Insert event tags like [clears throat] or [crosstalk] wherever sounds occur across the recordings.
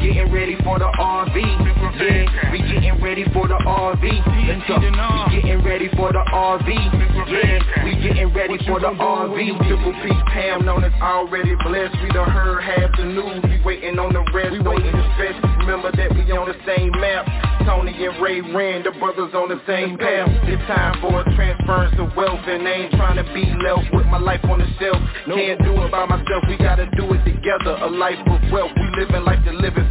Getting ready for the RV, yeah. We getting ready for the RV. We getting ready for the RV, yeah. We getting ready for the RV. Triple P Pam known as already blessed. We done heard half the news. We waiting on the rest. We waiting to. Remember that we on the same map. Tony and Ray Rand, the brothers on the same path. It's time for a transference of wealth, and ain't trying to be left with my life on the shelf. Can't do it by myself. We gotta do it together. A life of wealth. We living life to live it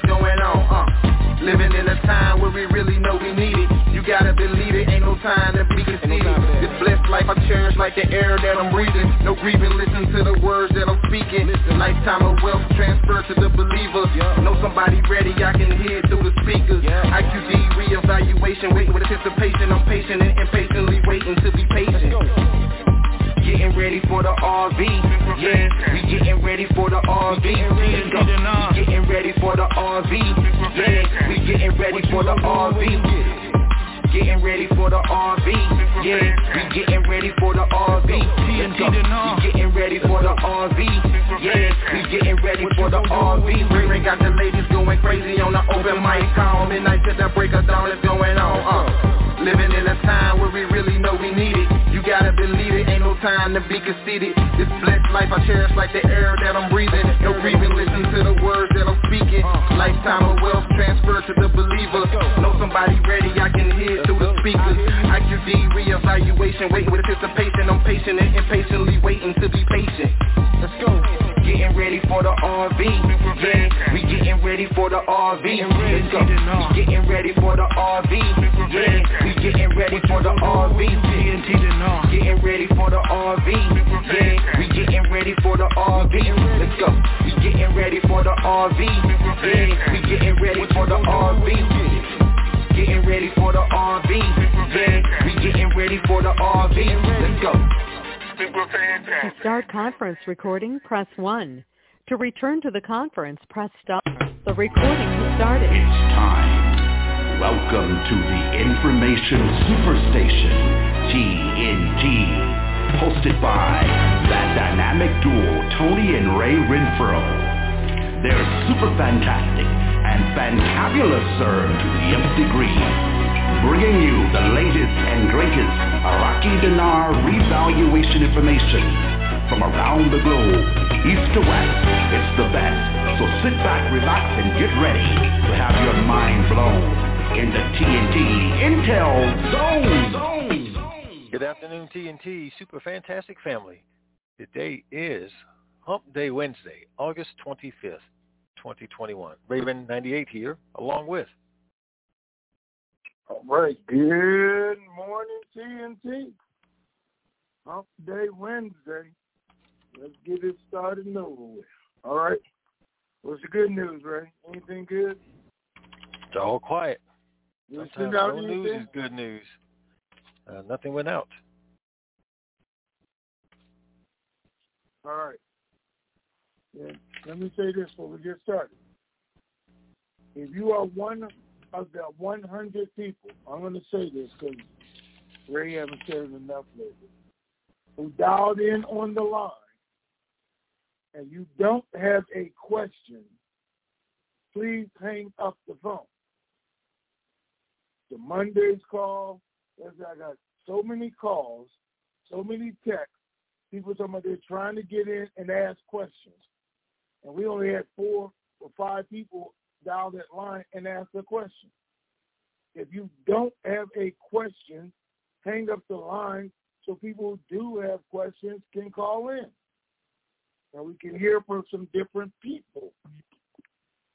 is going on. Uh. Living in a time where we really know we need it. You gotta believe it, ain't no time to be conceited. This blessed life I cherish like the air that I'm breathing. No grieving, listen to the words that I'm speaking. A lifetime of wealth transferred to the believer. Know somebody ready, I can hear it through the speakers. IQD reevaluation, waiting with anticipation. I'm patient and impatiently waiting to be patient. Getting ready for the RV, yeah. We getting ready for the RV. We getting ready for the RV, yeah. We getting ready for the RV. Getting ready for the RV, yeah. We getting ready for the RV. We getting ready for the RV, yeah. We getting ready for the RV. Ray got the ladies going crazy on the open mic call. Midnight to the time to be conceited. This blessed life I cherish like the air that I'm breathing. No grieving, listen to the words that I'm speaking. Lifetime of wealth transferred to the believer. Know somebody ready, I can hear through the speakers. IQD reevaluation, waiting with anticipation. I'm patient and impatiently waiting to be patient. For the RV, yeah. We getting ready for the RV. Let's go. We getting ready for the RV, yeah. We getting ready for the RV. Getting ready for the RV, yeah. We getting ready for the RV. Let's go. We getting ready for the RV, yeah. We getting ready for the RV. Getting ready for the RV. We getting ready for the RV. Let's go. To start conference recording, press 1. To return to the conference, press star. The recording has started. It's time. Welcome to the Information Superstation, TNT, hosted by that dynamic duo, Tony and Ray Renfro. They're super fantastic and fantabulous, sir, to the nth degree. Bringing you the latest and greatest Iraqi dinar revaluation information from around the globe, east to west. It's the best. So sit back, relax, and get ready to have your mind blown in the TNT Intel Zone. Zone. Good afternoon, TNT Super Fantastic Family. Today is Hump Day Wednesday, August 25th, 2021. Raven 98 here, along with All right. Good morning, TNT. Hump Day Wednesday. Let's get it started and over with. All right. What's the good news, Ray? Anything good? It's all quiet. You Sometimes no anything? news is good news. Uh, nothing went out. All right. Yeah. Let me say this before we get started. If you are one of the 100 people, I'm going to say this because Ray haven't said it enough lately, who dialed in on the line and you don't have a question, please hang up the phone. The Monday's call, I got so many calls, so many texts, people talking about they're trying to get in and ask questions. And we only had four or five people dial that line and ask a question. If you don't have a question, hang up the line so people who do have questions can call in. And we can hear from some different people.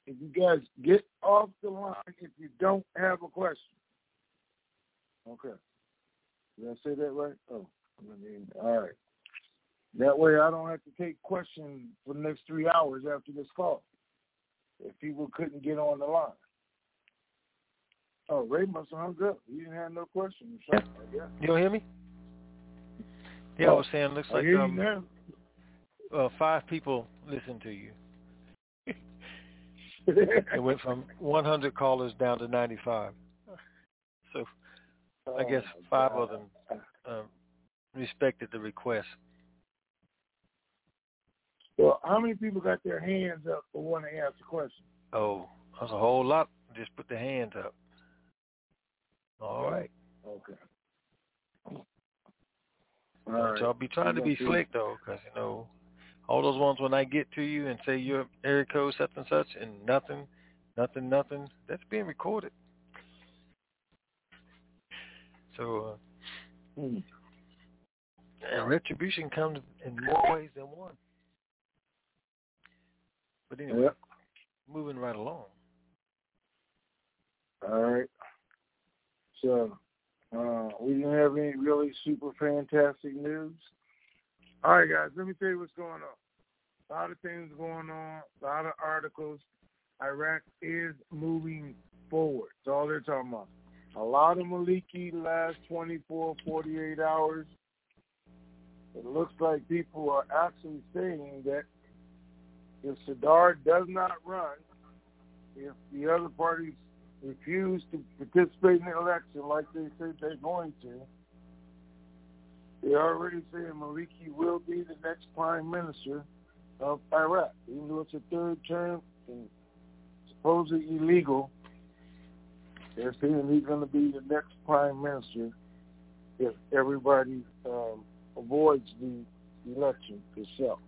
If you guys get off the line if you don't have a question. Okay. Did I say that right? Oh, I mean, all right. That way I don't have to take questions for the next three hours after this call. If people couldn't get on the line. Oh, Ray must have hung up. He didn't have no questions. Yeah. You don't hear me? Yeah, I Oh, was saying looks I like um. Uh, five people listened to you. [laughs] It went from 100 callers down to 95. So I guess five of them um, respected the request. Well, how many people got their hands up for want to ask a question? Oh, that's a whole lot. Just put the hands up. All right. Okay. All right. y'all be trying to be We gonna see. slick though, because you know, all those ones when I get to you and say your area code such and such and nothing, nothing, nothing, that's being recorded. So, uh, and retribution comes in more ways than one. But anyway, Yep. moving right along. All right. So, uh, we didn't have any really super fantastic news. All right, guys, let me tell you what's going on. A lot of things going on, a lot of articles. Iraq is moving forward. That's all they're talking about. A lot of Maliki last 24, 48 hours. It looks like people are actually saying that if Sadr does not run, if the other parties refuse to participate in the election like they said they're going to, they're already saying Maliki will be the next prime minister of Iraq, even though it's a third term and supposedly illegal. They're saying he's going to be the next prime minister if everybody um, avoids the election itself.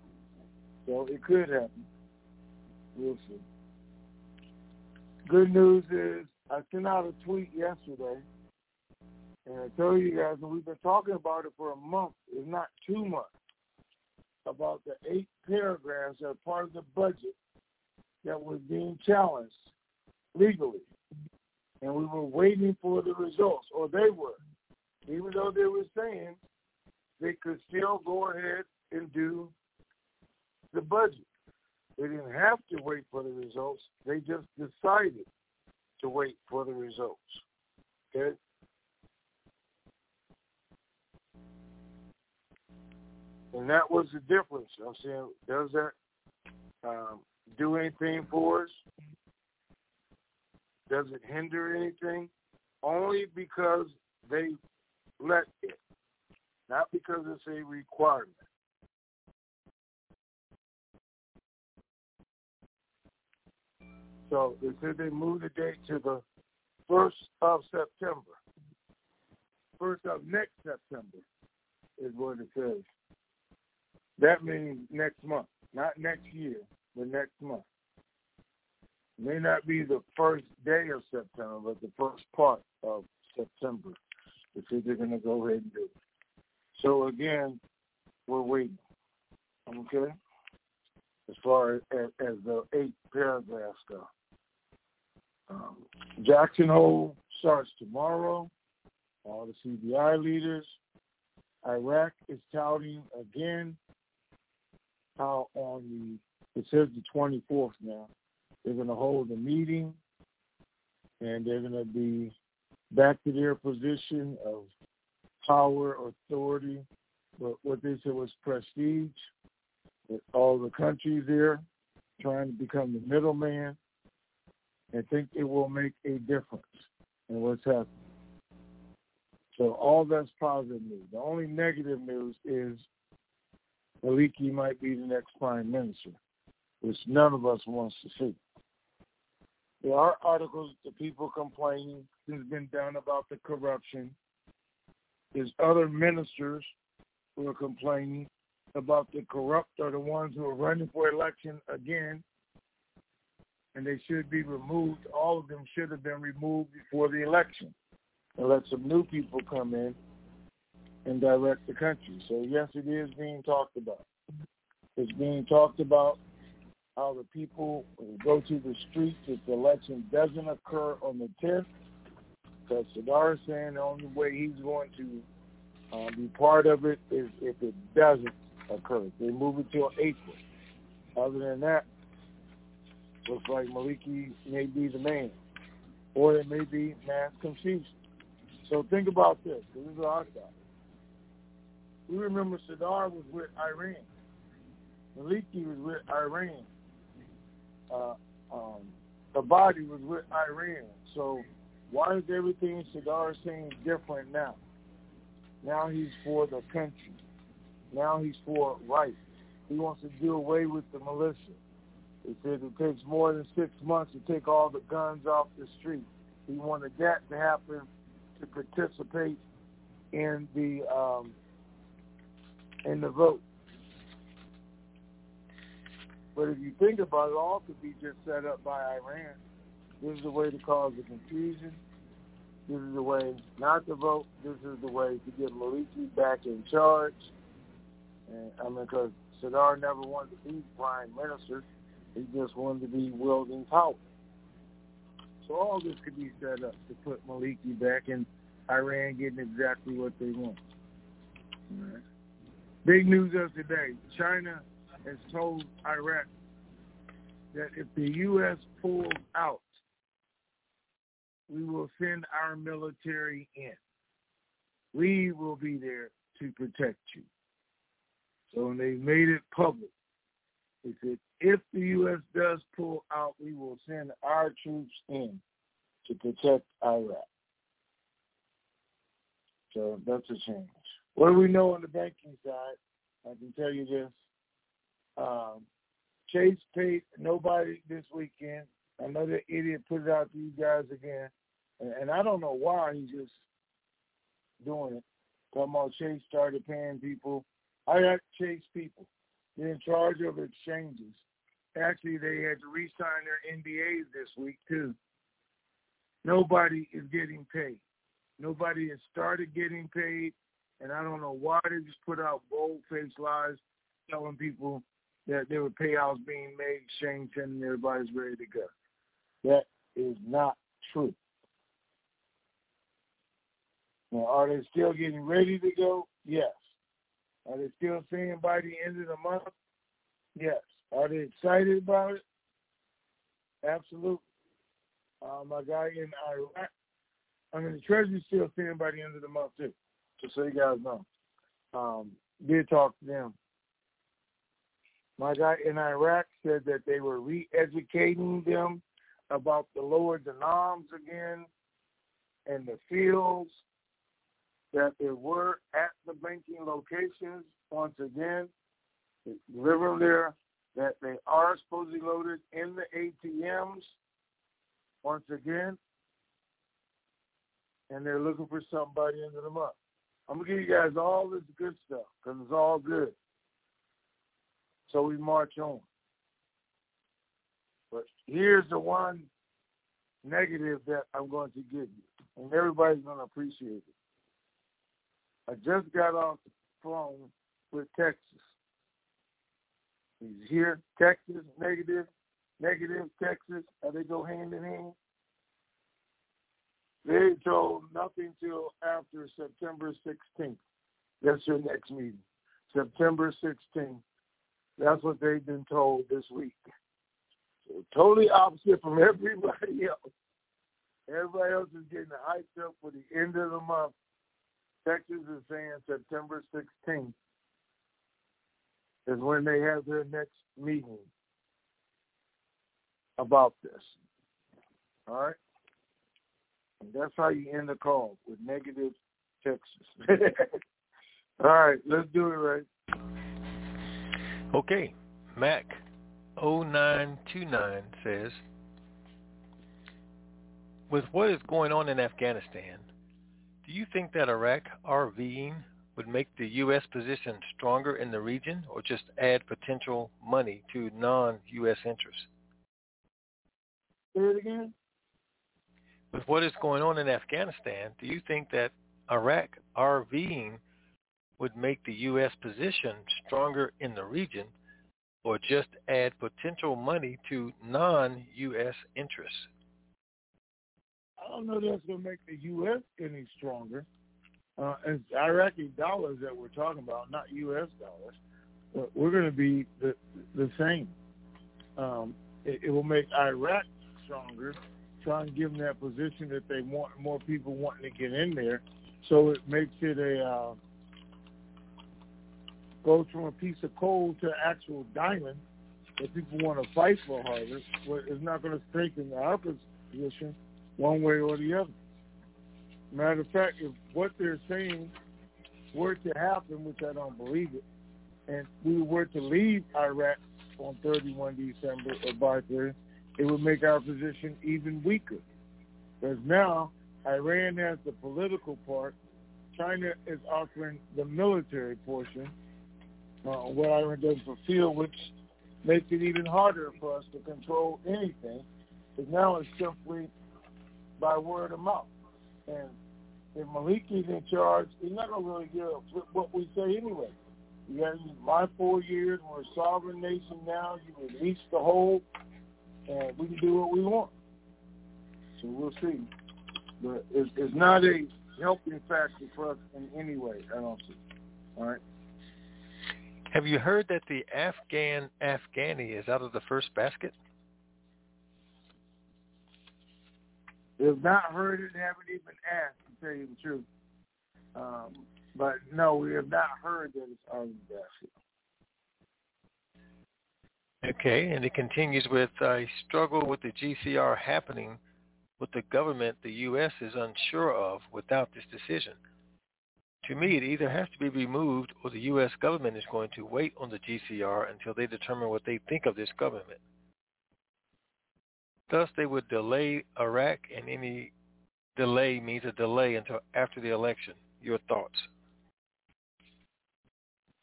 So it could happen. We'll see. Good news is I sent out a tweet yesterday, and I told you guys, and we've been talking about it for a month. It's not two months about the eight paragraphs that are part of the budget that was being challenged legally, and we were waiting for the results, or they were, even though they were saying they could still go ahead and do the budget. They didn't have to wait for the results. They just decided to wait for the results. Okay? And that was the difference. I'm saying, does that um, do anything for us? Does it hinder anything? Only because they let it, not because it's a requirement. So they said they moved the date to the first of September. First of next September is what it says. That means next month, not next year, but next month. It May not be the first day of September, but the first part of September. Said they're going to go ahead and do it. So again, we're waiting. Okay? As far as, as the eight paragraphs go. Um, Jackson Hole starts tomorrow. All the CBI leaders Iraq is touting again how on the, it says the 24th now, they're going to hold a meeting and they're going to be back to their position of power, authority, but what they said was prestige. With all the countries there trying to become the middleman and think it will make a difference in what's happening. So all that's positive news. The only negative news is Maliki might be the next prime minister, which none of us wants to see. There are articles, the people complaining, has been done about the corruption. There's other ministers who are complaining about the corrupt are the ones who are running for election again, and they should be removed. All of them should have been removed before the election and let some new people come in and direct the country. So yes, it is being talked about. It's being talked about how the people go to the streets if the election doesn't occur on the 10th. Because Sadr is saying the only way he's going to uh, be part of it is if it doesn't occur. They move it till April. Other than that, looks like Maliki may be the man, or it may be mass confusion. So think about this. This is our thought. We remember Sadr was with Iran. Maliki was with Iran. Uh, um, Abadi was with Iran. So why is everything Sadr saying different now? Now he's for the country. Now he's for right. He wants to do away with the militia. He said it takes more than six months to take all the guns off the street. He wanted that to happen to participate in the um, in the vote. But if you think about it, all could be just set up by Iran. This is the way to cause the confusion. This is the way not to vote. This is the way to get Maliki back in charge. And I mean, because Sadr never wanted to be prime minister, he just wanted to be wielding power. So all this could be set up to put Maliki back in Iran getting exactly what they want. Right. Big news of today. China has told Iraq that if the U.S. pulls out, we will send our military in. We will be there to protect you. So they made it public. They said, if the U.S. does pull out, we will send our troops in to protect Iraq. So that's a change. What do we know on the banking side? I can tell you this. Um, Chase paid nobody this weekend. Another idiot put it out to you guys again. And, and I don't know why he's just doing it. Talking about Chase started paying people. I got Chase people. They're in charge of exchanges. Actually, they had to re-sign their NDAs this week, too. Nobody is getting paid. Nobody has started getting paid, and I don't know why they just put out bold-faced lies telling people that there were payouts being made, Shane and everybody's ready to go. That is not true. Now, are they still getting ready to go? Yes. Are they still saying by the end of the month? Yes. Are they excited about it? Absolutely. Uh, my guy in Iraq I mean, the Treasury's still saying by the end of the month too, just so you guys know. Um, did talk to them. My guy in Iraq said that they were re-educating them about the lower dinars again and the fields that there were at the banking locations once again. Deliver them there that they are supposedly loaded in the ATMs once again and they're looking for somebody into the month. I'm gonna give you guys all this good stuff because it's all good. So we march on. But here's the one negative that I'm going to give you, and everybody's going to appreciate it. I just got off the phone with Texas. He's here, Texas, negative, negative, Texas. How they go hand in hand? They told nothing till after September 16th. That's your next meeting, September 16th. That's what they've been told this week. So totally opposite from [laughs] everybody else. Everybody else is getting hyped up for the end of the month. Texas is saying September 16th is when they have their next meeting about this. All right? And that's how you end the call with negative Texas. [laughs] All right, let's do it right. Okay. Mac 0929 says, with what is going on in Afghanistan, do you think that Iraq RVing would make the U.S. position stronger in the region or just add potential money to non-U.S. interests? Say it again. With what is going on in Afghanistan, do you think that Iraq RVing would make the U.S. position stronger in the region or just add potential money to non-U.S. interests? I don't know that's going to make the U.S. any stronger. Uh, it's Iraqi dollars that we're talking about, not U.S. dollars. But we're going to be the the same. Um, it, it will make Iraq stronger, try and give them that position that they want more people wanting to get in there. So it makes it a uh, goes from a piece of coal to actual diamond that people want to fight for harder. But it's not going to strengthen our position one way or the other. Matter of fact, if what they're saying were to happen, which I don't believe it, and we were to leave Iraq on 31 December or by 30, it would make our position even weaker. Because now Iran has the political part, China is offering the military portion, uh, what Iran doesn't fulfill, which makes it even harder for us to control anything. Because now it's simply by word of mouth. And if Maliki's in charge, he's not going to really give a what we say anyway. You got my four years. We're a sovereign nation now. You release the whole, and we can do what we want. So we'll see. But it's, it's not a helping factor for us in any way. I don't see. All right. Have you heard that the Afghan Afghani is out of the first basket? They've not heard it, haven't even asked, to tell you the truth. Um, but no, we have not heard that it's out of the basket. Okay, and it continues with uh, a struggle with the GCR happening with the government the U.S. is unsure of without this decision. To me, it either has to be removed or the U.S. government is going to wait on the GCR until they determine what they think of this government. Thus, they would delay Iraq, and any delay means a delay until after the election. Your thoughts?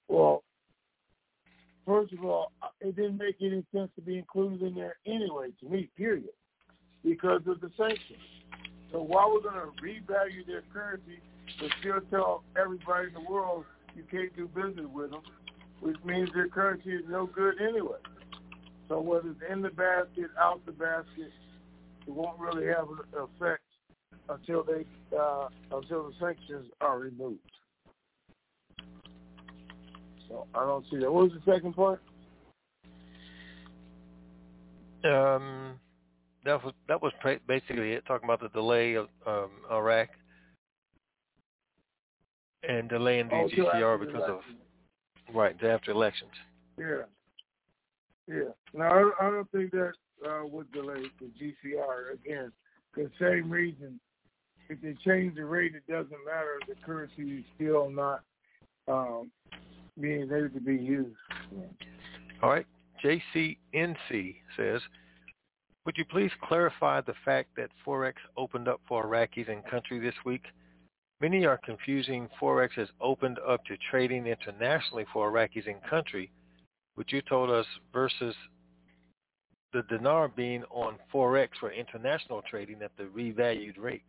Well, first of all, it didn't make any sense to be included in there anyway, to me, period, because of the sanctions. So why we're going to revalue their currency but still tell everybody in the world you can't do business with them, which means their currency is no good anyway. So whether it's in the basket, out the basket, it won't really have an effect until they uh, until the sanctions are removed. So I don't see that. What was the second part? Um, that was that was basically it. Talking about the delay of um, Iraq and delaying the oh, GCR because of right after elections. Yeah, yeah. No, I, I don't think that uh, would delay the GCR again. For the same reason. If they change the rate, it doesn't matter. The currency is still not um, being able to be used. All right. JCNC says, would you please clarify the fact that Forex opened up for Iraqis in country this week? Many are confusing Forex has opened up to trading internationally for Iraqis in country, which you told us versus the dinar being on Forex for international trading at the revalued rate.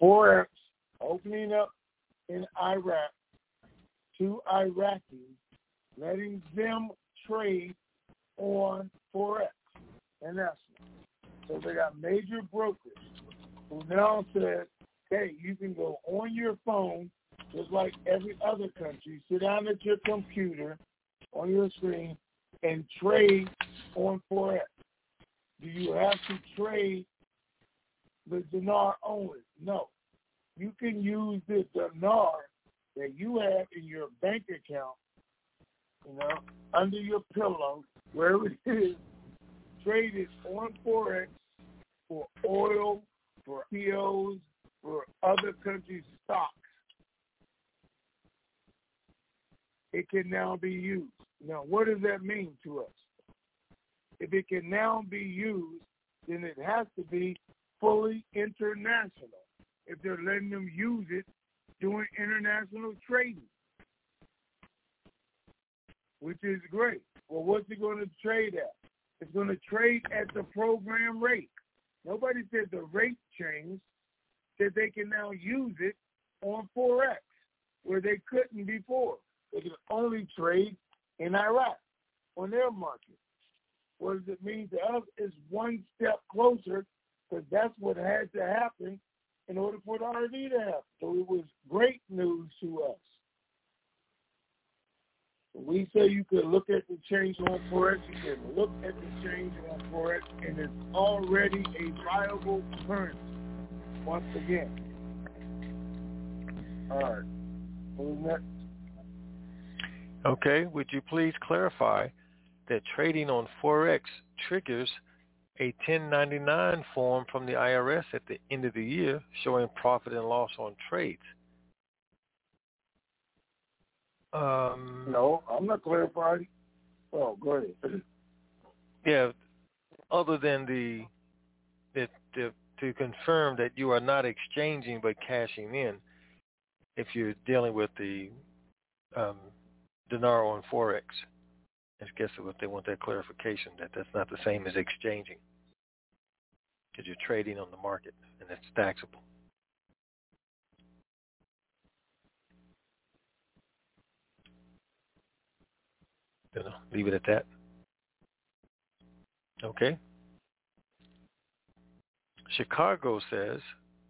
Forex opening up in Iraq to Iraqis, letting them trade on Forex. And that's so they got major brokers who now said, hey, you can go on your phone, just like every other country, sit down at your computer on your screen and trade on Forex. Do you have to trade the dinar only? No. You can use the dinar that you have in your bank account, you know, under your pillow, wherever it is, trade it on Forex for oil, for POs, for other countries' stocks. It can now be used. Now, what does that mean to us? If it can now be used, then it has to be fully international. If they're letting them use it doing international trading, which is great. Well, what's it going to trade at? It's going to trade at the program rate. Nobody said the rate changed. Said they can now use it on Forex, where they couldn't before. They can only trade in Iraq on their market. What does it mean to us? It's one step closer because that's what had to happen in order for the RV to happen. So it was great news to us. We say you could look at the change on Forex, you can look at the change on Forex, and it's already a viable currency once again. All right. Who's next? Okay, would you please clarify that trading on Forex triggers a 1099 form from the IRS at the end of the year showing profit and loss on trades. Um, no, I'm not clarifying. Oh, go ahead. [clears throat] yeah, other than the, the, the to confirm that you are not exchanging but cashing in, if you're dealing with the um, dinar on forex. I guess what they want that clarification that that's not the same as exchanging because you're trading on the market and it's taxable. You know, leave it at that. Okay. Chicago says,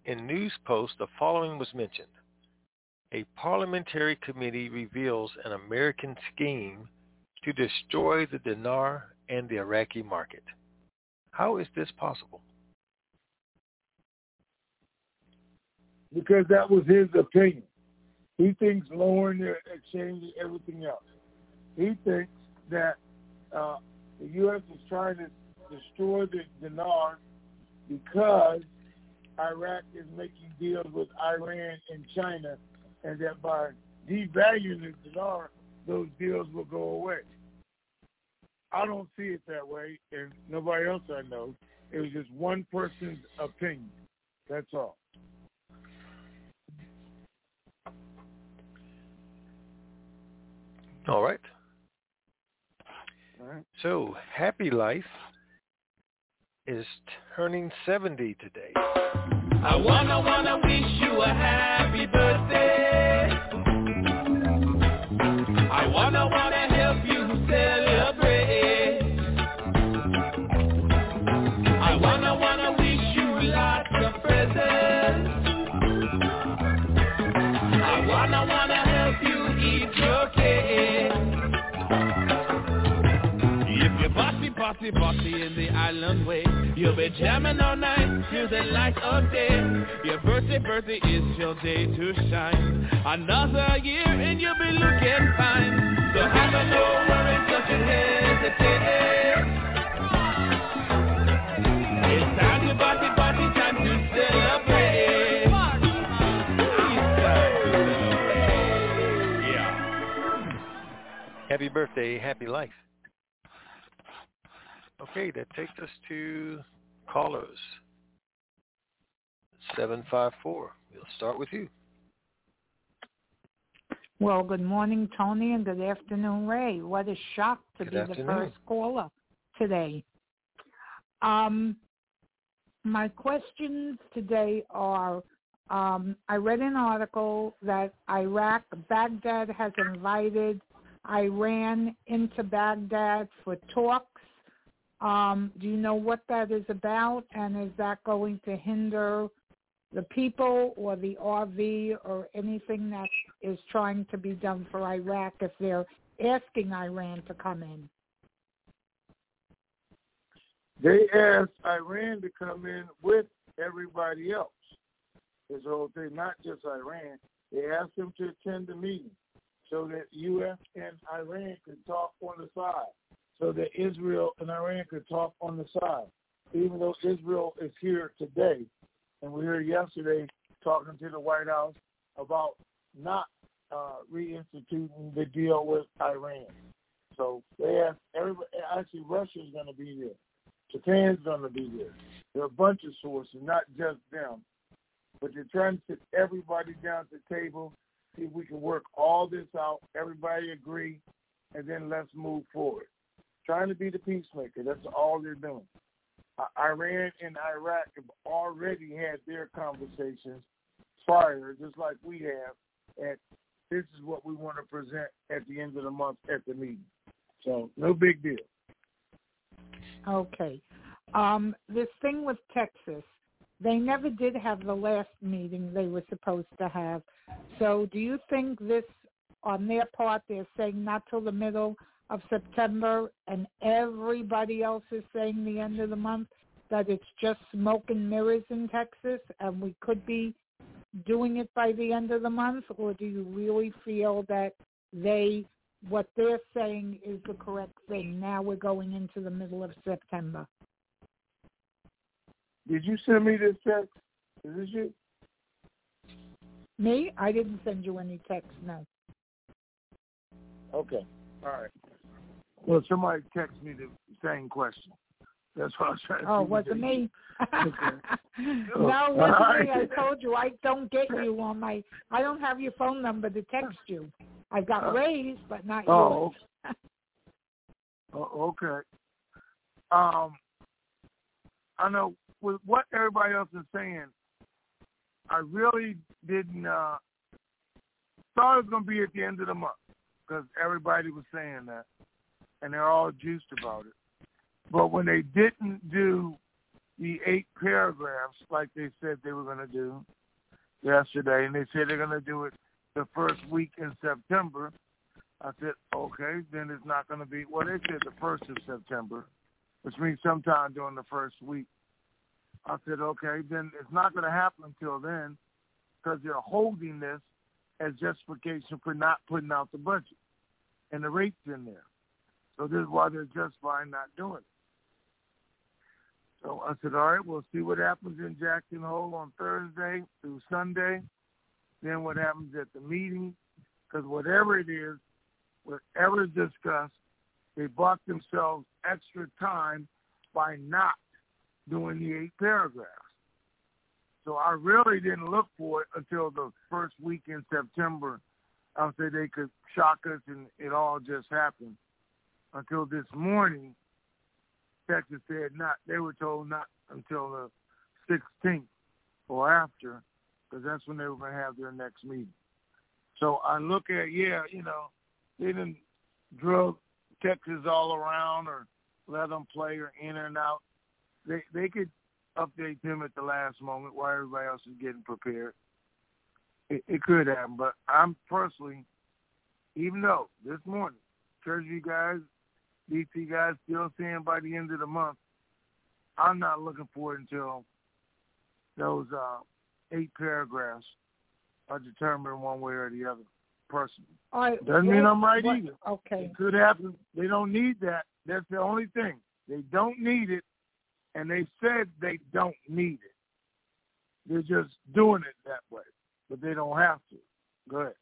in News Post, the following was mentioned. A parliamentary committee reveals an American scheme to destroy the dinar and the Iraqi market. How is this possible? Because that was his opinion. He thinks lowering the exchange and everything else. He thinks that uh, the U.S. is trying to destroy the dinar because Iraq is making deals with Iran and China, and that by devaluing the dinar, those deals will go away. I don't see it that way, and nobody else I know. It was just one person's opinion. That's all. All right. All right. So, Happy Life is turning 70 today. I wanna wanna wish you a happy birthday. I wanna wanna party, party, in the island way, you'll be jamming all night till the light of day. Your birthday, birthday is your day to shine. Another year and you'll be looking fine. So have a no worries, don't you hesitate. It's time to party, party, time to celebrate. Time to celebrate. Yeah. Happy birthday, happy life. Okay, that takes us to callers. 754. We'll start with you. Well, good morning, Tony, and good afternoon, Ray. What a shock to Good be afternoon. the first caller today. Um, my questions today are, um, I read an article that Iraq, Baghdad has invited Iran into Baghdad for talks. Um, do you know what that is about, and is that going to hinder the people or the RV or anything that is trying to be done for Iraq if they're asking Iran to come in? They asked Iran to come in with everybody else. This whole thing, not just Iran. They asked them to attend the meeting so that U.S. and Iran could talk on the side, so that Israel and Iran could talk on the side. Even though Israel is here today, and we were yesterday talking to the White House about not uh, reinstituting the deal with Iran. So they asked everybody. Actually, Russia's going to be there. Japan's going to be there. There are a bunch of sources, not just them. But they're trying to sit everybody down at the table, see if we can work all this out, everybody agree, and then let's move forward. Trying to be the peacemaker. That's all they're doing. Iran and Iraq have already had their conversations prior, just like we have, and this is what we want to present at the end of the month at the meeting. So no big deal. Okay. Um, this thing with Texas, they never did have the last meeting they were supposed to have. So do you think this, on their part, they're saying not till the middle of September and everybody else is saying the end of the month, that it's just smoke and mirrors in Texas and we could be doing it by the end of the month? Or do you really feel that they what they're saying is the correct thing. Now we're going into the middle of September. Did you send me this text? Is this you? Me? I didn't send you any text, no. Okay. All right. Well, somebody texted me the same question. That's what I was trying to Oh, [laughs] was it me? no, it wasn't me. I told you I don't get you on my I don't have your phone number to text you. I've got uh, Ray's, but not oh, yours. [laughs] oh, okay. Um, I know with what everybody else is saying, I really didn't uh, thought it was going to be at the end of the month because everybody was saying that, and they're all juiced about it. But when they didn't do the eight paragraphs like they said they were going to do yesterday, and they said they're going to do it the first week in September. I said, okay, then it's not going to be, well, they said the first of September, which means sometime during the first week. I said, okay, then it's not going to happen until then because they're holding this as justification for not putting out the budget. And the rate's in there. So this is why they're justifying not doing it. So I said, all right, we'll see what happens in Jackson Hole on Thursday through Sunday then what happens at the meeting, because whatever it is, whatever is discussed, they bought themselves extra time by not doing the eight paragraphs. So I really didn't look for it until the first week in September. Say they could shock us and it all just happened. Until this morning, Texas said not. They were told not until the 16th or after because that's when they were going to have their next meeting. So I look at, yeah, you know, they didn't drug Texas all around or let them play or in and out. They they could update them at the last moment while everybody else is getting prepared. It, it could happen, but I'm personally, even though this morning, Treasury guys, DC guys still saying by the end of the month, I'm not looking for it until those uh, eight paragraphs are determined one way or the other. Personally, right, doesn't mean I'm right what, either. Okay, it could happen. They don't need that. That's the only thing. They don't need it, and they said they don't need it. They're just doing it that way, but they don't have to. Go ahead.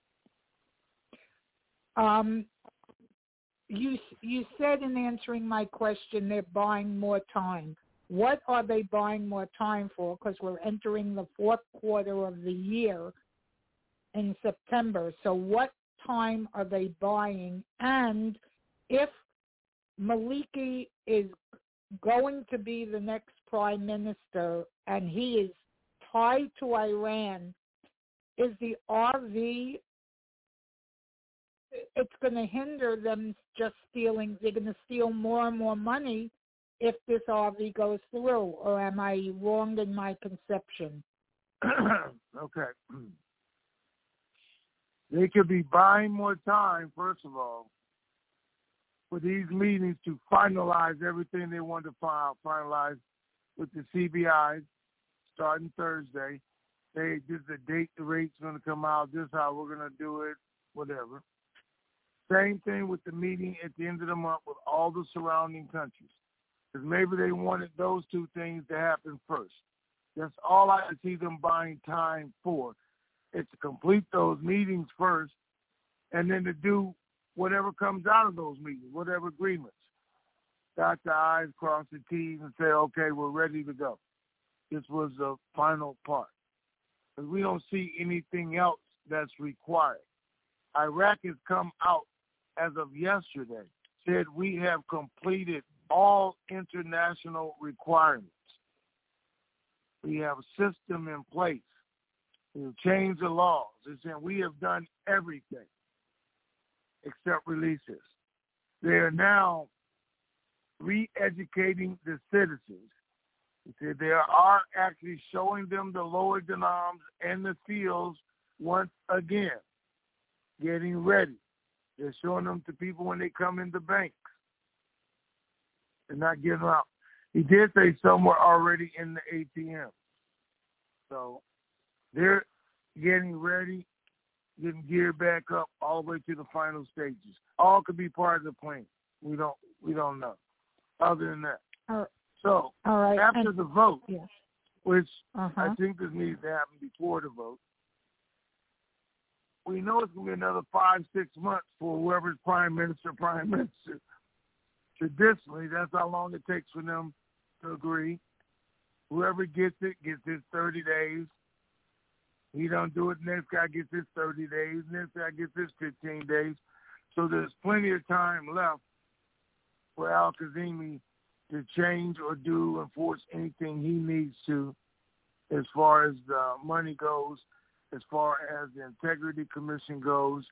Um, you you said in answering my question they're buying more time. What are they buying more time for? Because we're entering the fourth quarter of the year in September. So what time are they buying? And if Maliki is going to be the next prime minister and he is tied to Iran, is the RV it's going to hinder them just stealing they're going to steal more and more money if this RV goes through, or am I wrong in my conception? [clears throat] okay. [clears throat] They could be buying more time, first of all, for these meetings to finalize everything they want to finalize with the CBI starting Thursday. They this is the date the rate's going to come out. This is how we're going to do it. Whatever. Same thing with the meeting at the end of the month with all the surrounding countries, because maybe they wanted those two things to happen first. That's all I can see them buying time for, is to complete those meetings first, and then to do whatever comes out of those meetings, whatever agreements. Dot the I's, cross the T's, and say, okay, we're ready to go. This was the final part. Because we don't see anything else that's required. Iraq has come out as of yesterday, said we have completed all international requirements. We have a system in place. We've changed the laws. They said we have done everything except releases. They are now re-educating the citizens. They are actually showing them the lower arms and the fields once again, getting ready. They're showing them to people when they come into banks. They're not giving out. He did say some were already in the ATM. So they're getting ready, getting geared back up all the way to the final stages. All could be part of the plan. We don't we don't know. Other than that. Uh, so all right. after and, the vote, yeah. which uh-huh. I think this needs to happen before the vote, we know it's going to be another five, six months for whoever's prime minister, prime [laughs] minister. Traditionally, that's how long it takes for them to agree. Whoever gets it gets his 30 days. He don't do it, next guy gets his 30 days, next guy gets his 15 days. So there's plenty of time left for Al Kazemi to change or do enforce anything he needs to as far as the money goes, as far as the integrity commission goes.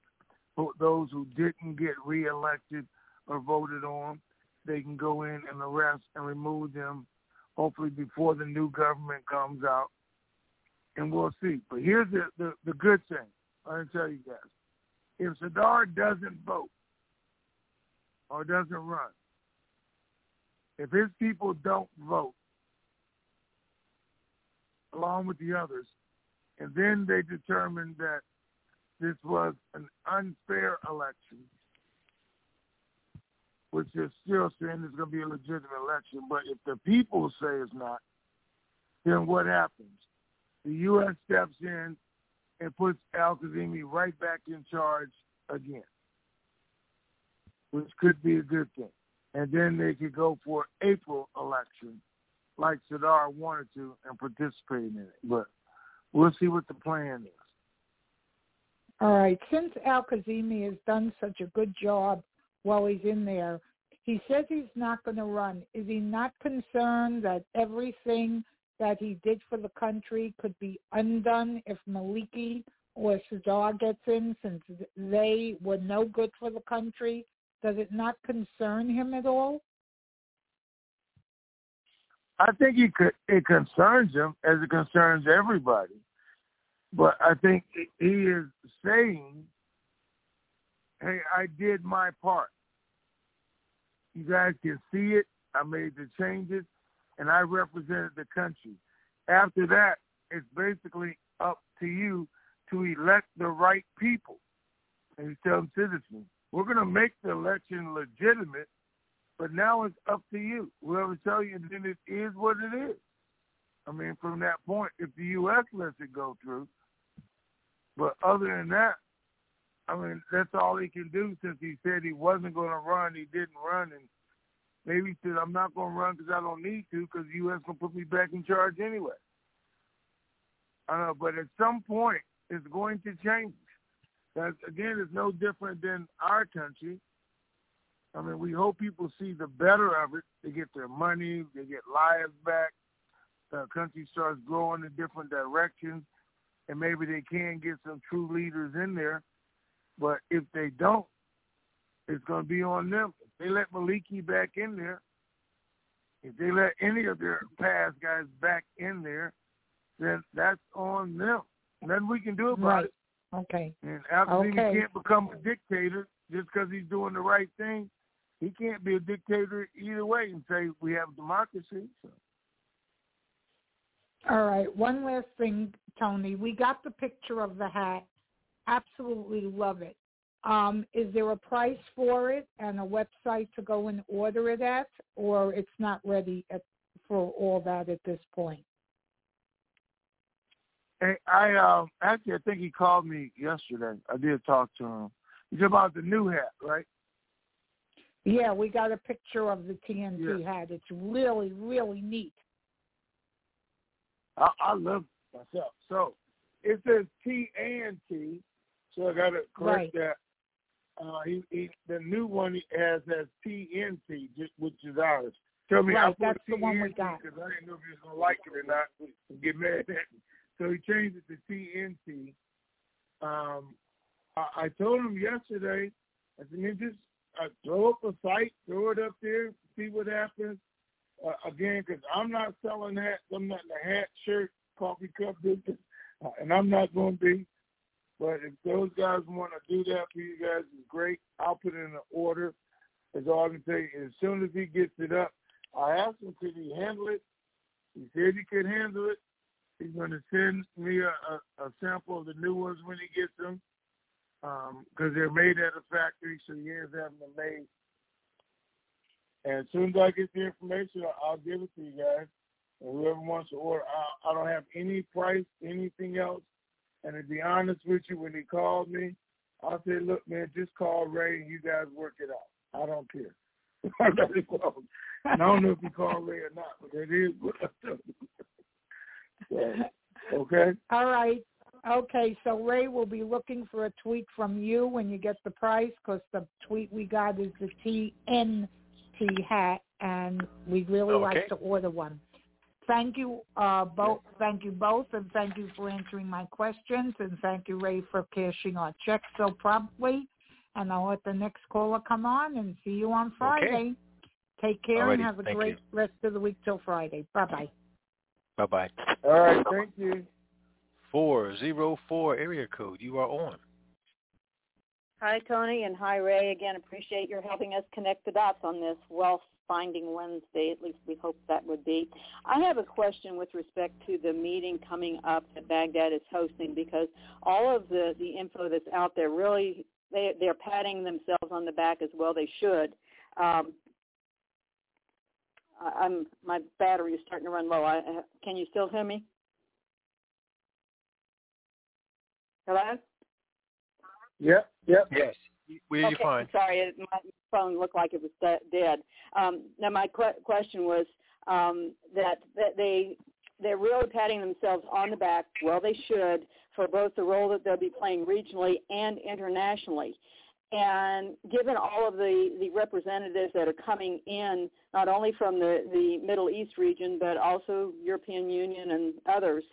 Those who didn't get reelected or voted on, they can go in and arrest and remove them, hopefully before the new government comes out. And we'll see. But here's the, the, the good thing. I'm going to tell you guys. If Sadr doesn't vote or doesn't run, if his people don't vote along with the others, and then they determined that this was an unfair election, which is still saying it's going to be a legitimate election, but if the people say it's not, then what happens? The U.S. steps in and puts Al Kazemi right back in charge again, which could be a good thing. And then they could go for April election like Sadr wanted to and participate in it. But we'll see what the plan is. All right. Since Al Kazemi has done such a good job while he's in there, he says he's not going to run. Is he not concerned that everything that he did for the country could be undone if Maliki or Sadr gets in since they were no good for the country? Does it not concern him at all? I think he could, it concerns him as it concerns everybody. But I think he is saying, hey, I did my part. You guys can see it. I made the changes, and I represented the country. After that, it's basically up to you to elect the right people. And he's telling citizens, we're going to make the election legitimate, but now it's up to you. Whoever tell you, then it is what it is. I mean, from that point, if the U.S. lets it go through, but other than that, I mean, that's all he can do since he said he wasn't going to run. He didn't run, and maybe he said, I'm not going to run because I don't need to because the U.S. going to put me back in charge anyway. I know, but at some point, it's going to change. That again is no different than our country. I mean, we hope people see the better of it. They get their money, they get lives back. The country starts growing in different directions, and maybe they can get some true leaders in there. But if they don't, it's going to be on them. If they let Maliki back in there, if they let any of their past guys back in there, then that's on them. Nothing we can do about Right. it. Okay. And absolutely Okay. can't become a dictator just because he's doing the right thing. He can't be a dictator either way and say we have democracy. So. All right. One last thing, Tony. We got the picture of the hat. Absolutely love it. Um, is there a price for it and a website to go and order it at, or it's not ready at, for all that at this point? Hey, I um actually I think he called me yesterday. I did talk to him. He's about the new hat, right? Yeah, we got a picture of the TNT Yeah. hat. It's really, really neat. I, I love myself. So it says T and T, so I got to correct that. Uh, he, he the new one he has has TNT, just which is ours. Tell me, I Right, put that's the one we got. because I didn't know if he was gonna like it or not. and Get mad at me. So he changed it to TNT. Um, I, I told him yesterday. I said, man, just uh, throw up a site, throw it up there, see what happens. Uh, again, because I'm not selling hats. I'm not in the hat, shirt, coffee cup business, uh, and I'm not going to be. But if those guys want to do that for you guys, it's great. I'll put in an order. That's all I can you. As soon as he gets it up, I asked him could he handle it. He said he could handle it. He's going to send me a, a, a sample of the new ones when he gets them, Um, because they're made at a factory, so is having them made. And as soon as I get the information, I'll give it to you guys. And whoever wants to order, I, I don't have any price, anything else. And to be honest with you, when he called me, I said, look, man, just call Ray and you guys work it out. I don't care. [laughs] I don't know if he called Ray or not, but it is what I. [laughs] So, okay? All right. Okay, so Ray will be looking for a tweet from you when you get the price because the tweet we got is the TNT hat, and we'd really Okay. like to order one. Thank you uh, both. Thank you both, and thank you for answering my questions, and thank you, Ray, for cashing our check so promptly. And I'll let the next caller come on and see you on Friday. Okay. Take care and have a thank great rest of the week till Friday. Bye bye. Bye bye. All right, thank you. Four zero four area code. You are on. Hi, Tony, and hi, Ray. Again, appreciate your helping us connect the dots on this Wealth Finding Wednesday. At least we hope that would be. I have a question with respect to the meeting coming up that Baghdad is hosting because all of the, the info that's out there really, they, they're patting themselves on the back as well. They should. Um, I'm my battery is starting to run low. I, can you still hear me? Hello. Yep, yep. Yes. We hear you okay, fine. Sorry, it, my phone looked like it was dead. Um, now, my que- question was um, that, that they they're really patting themselves on the back. Well, they should for both the role that they'll be playing regionally and internationally. And given all of the, the representatives that are coming in, not only from the, the Middle East region, but also European Union and others,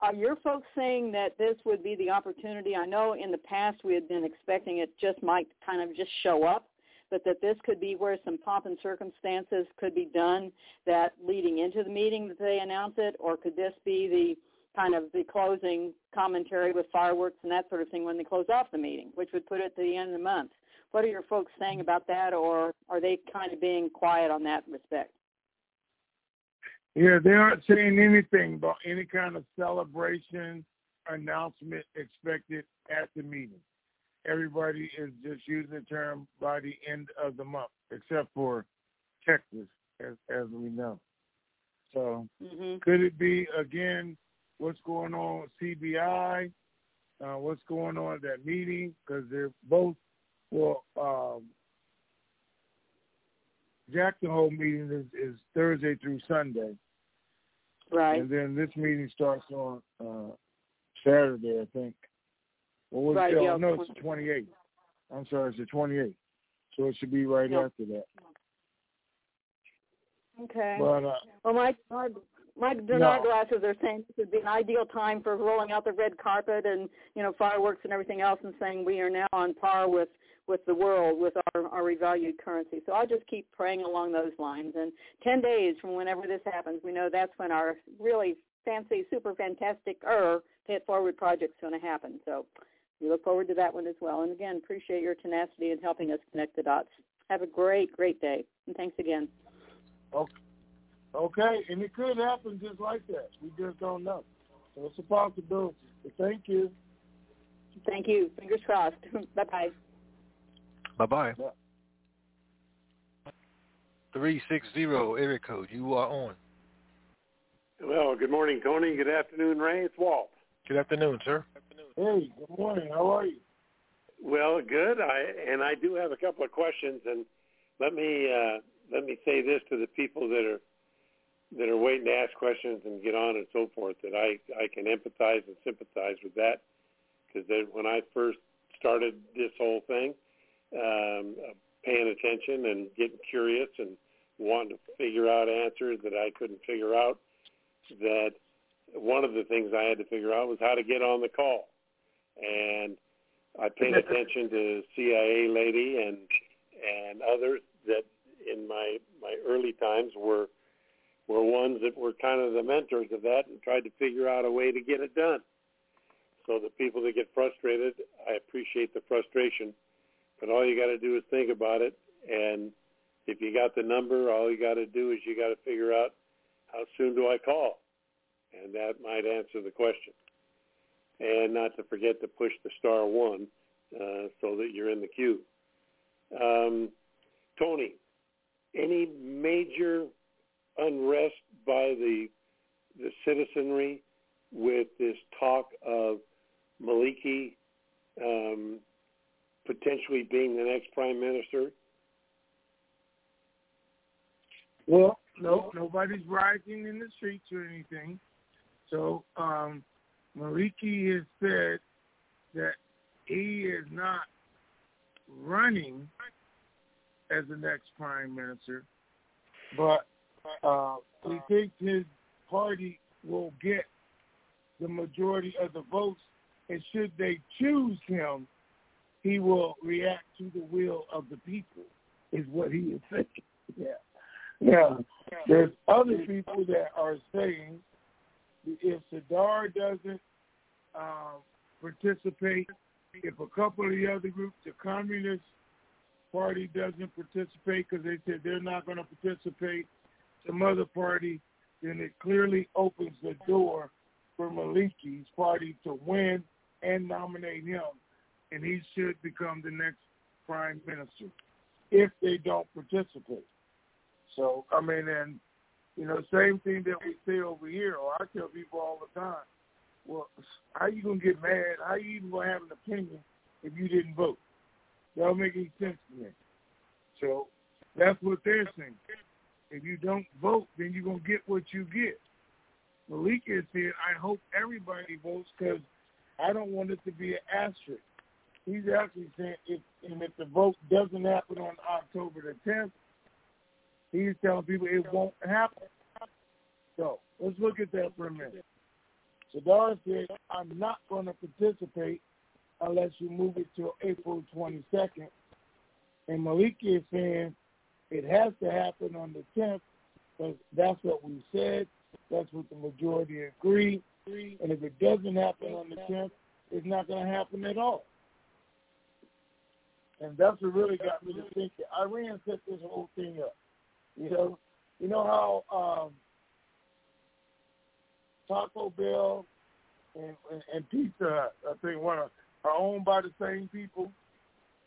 are your folks saying that this would be the opportunity? I know in the past we had been expecting it just might kind of just show up, but that this could be where some pomp and circumstances could be done that leading into the meeting that they announce it, or could this be the kind of the closing commentary with fireworks and that sort of thing when they close off the meeting, which would put it to the end of the month? What are your folks saying about that, or are they kind of being quiet on that respect? Yeah, they aren't saying anything about any kind of celebration announcement expected at the meeting. Everybody is just using the term by the end of the month, except for Texas, as as we know. So Mm-hmm. could it be again what's going on with CBI? Uh, what's going on at that meeting? Because they're both well. Um, Jackson Hole meeting is, is Thursday through Sunday. Right. And then this meeting starts on uh, Saturday, I think. Well, what's Right, yeah, no, it's the 28th. I'm sorry, it's the 28th. So it should be right Yeah. after that. Okay. But uh, Well, my my, my No. glasses are saying this would be an ideal time for rolling out the red carpet and you know fireworks and everything else, and saying we are now on par with with the world with our our revalued currency. So I'll just keep praying along those lines. And ten days from whenever this happens, we know that's when our really fancy, super fantastic er pay it forward project's going to happen. So we look forward to that one as well. And again, appreciate your tenacity in helping us connect the dots. Have a great, great day, and thanks again. Okay, okay. and it could happen just like that. We just don't know. So it's a possibility. But thank you. Thank you. Fingers crossed. [laughs] Bye bye bye. Bye bye. 360 area code. You are on. Well, good morning, Tony. Good afternoon, Ray. It's Walt. Good afternoon, sir. Hey, good morning. How are you? Well, good. I and I do have a couple of questions, and let me uh, let me say this to the people that are that are waiting to ask questions and get on and so forth. That I I can empathize and sympathize with that because when I first started this whole thing, um, paying attention and getting curious and wanting to figure out answers that I couldn't figure out, that one of the things I had to figure out was how to get on the call. And I paid [laughs] attention to CIA lady and and others that in my my early times were were ones that were kind of the mentors of that and tried to figure out a way to get it done. So the people that get frustrated, I appreciate the frustration, but all you got to do is think about it. And if you got the number, all you got to do is you got to figure out how soon do I call, and that might answer the question. And not to forget to push the star one uh, so that you're in the queue. Um, Tony, any major unrest by the the citizenry with this talk of Maliki um, potentially being the next prime minister? Well, no, nobody's rioting in the streets or anything. So um, Maliki has said that he is not running as the next prime minister, but uh, he thinks his party will get the majority of the votes, and should they choose him, he will react to the will of the people, is what he is saying. [laughs] Yeah. Now, there's other people that are saying if Sadr doesn't um, participate, if a couple of the other groups, the Communist Party doesn't participate because they said they're not going to participate, some other party, then it clearly opens the door for Maliki's party to win and nominate him, and he should become the next prime minister if they don't participate. So, I mean, and, you know, same thing that we say over here, or I tell people all the time, well, how you going to get mad? How you even going to have an opinion if you didn't vote? That don't make any sense to me. So that's what they're saying. If you don't vote, then you're going to get what you get. Maliki said, I hope everybody votes because I don't want it to be an asterisk. He's actually saying if and if the vote doesn't happen on October the 10th, he's telling people it won't happen. So let's look at that for a minute. Sadr said, I'm not going to participate unless you move it to April 22nd. And Maliki is saying it has to happen on the 10th because that's what we said. That's what the majority agreed. And if it doesn't happen on the 10th, it's not going to happen at all. And that's what really got me to thinking. Iran set this whole thing up. You know, you know how um, Taco Bell and, and, and Pizza Hut, I think, one of, are owned by the same people.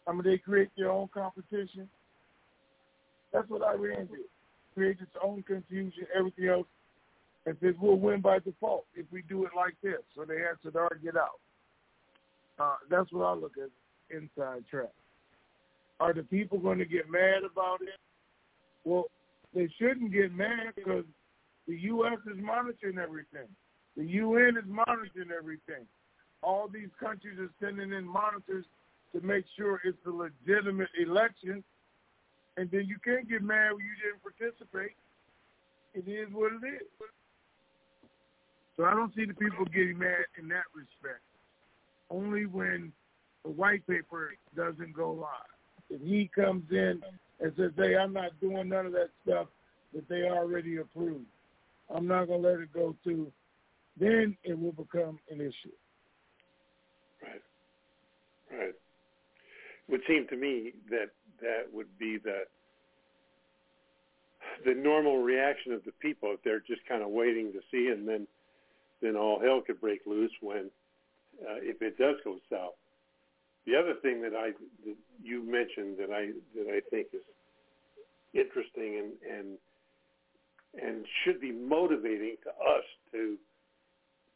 I mean, they create their own competition. That's what Iran did. Create its own confusion, everything else, and says we'll win by default if we do it like this. So they had Sadr get out. Uh, that's what I look at inside track. Are the people going to get mad about it? Well, they shouldn't get mad because the U.S. is monitoring everything. The UN is monitoring everything. All these countries are sending in monitors to make sure it's a legitimate election. And then you can't get mad when you didn't participate. It is what it is. So I don't see the people getting mad in that respect. Only when the white paper doesn't go live. If he comes in and says, hey, I'm not doing none of that stuff that they already approved. I'm not going to let it go to then it will become an issue. Right. Right. It would seem to me that that would be the the normal reaction of the people if they're just kind of waiting to see, and then then all hell could break loose when uh, if it does go south. The other thing that I that you mentioned that I that I think is interesting and and and should be motivating to us to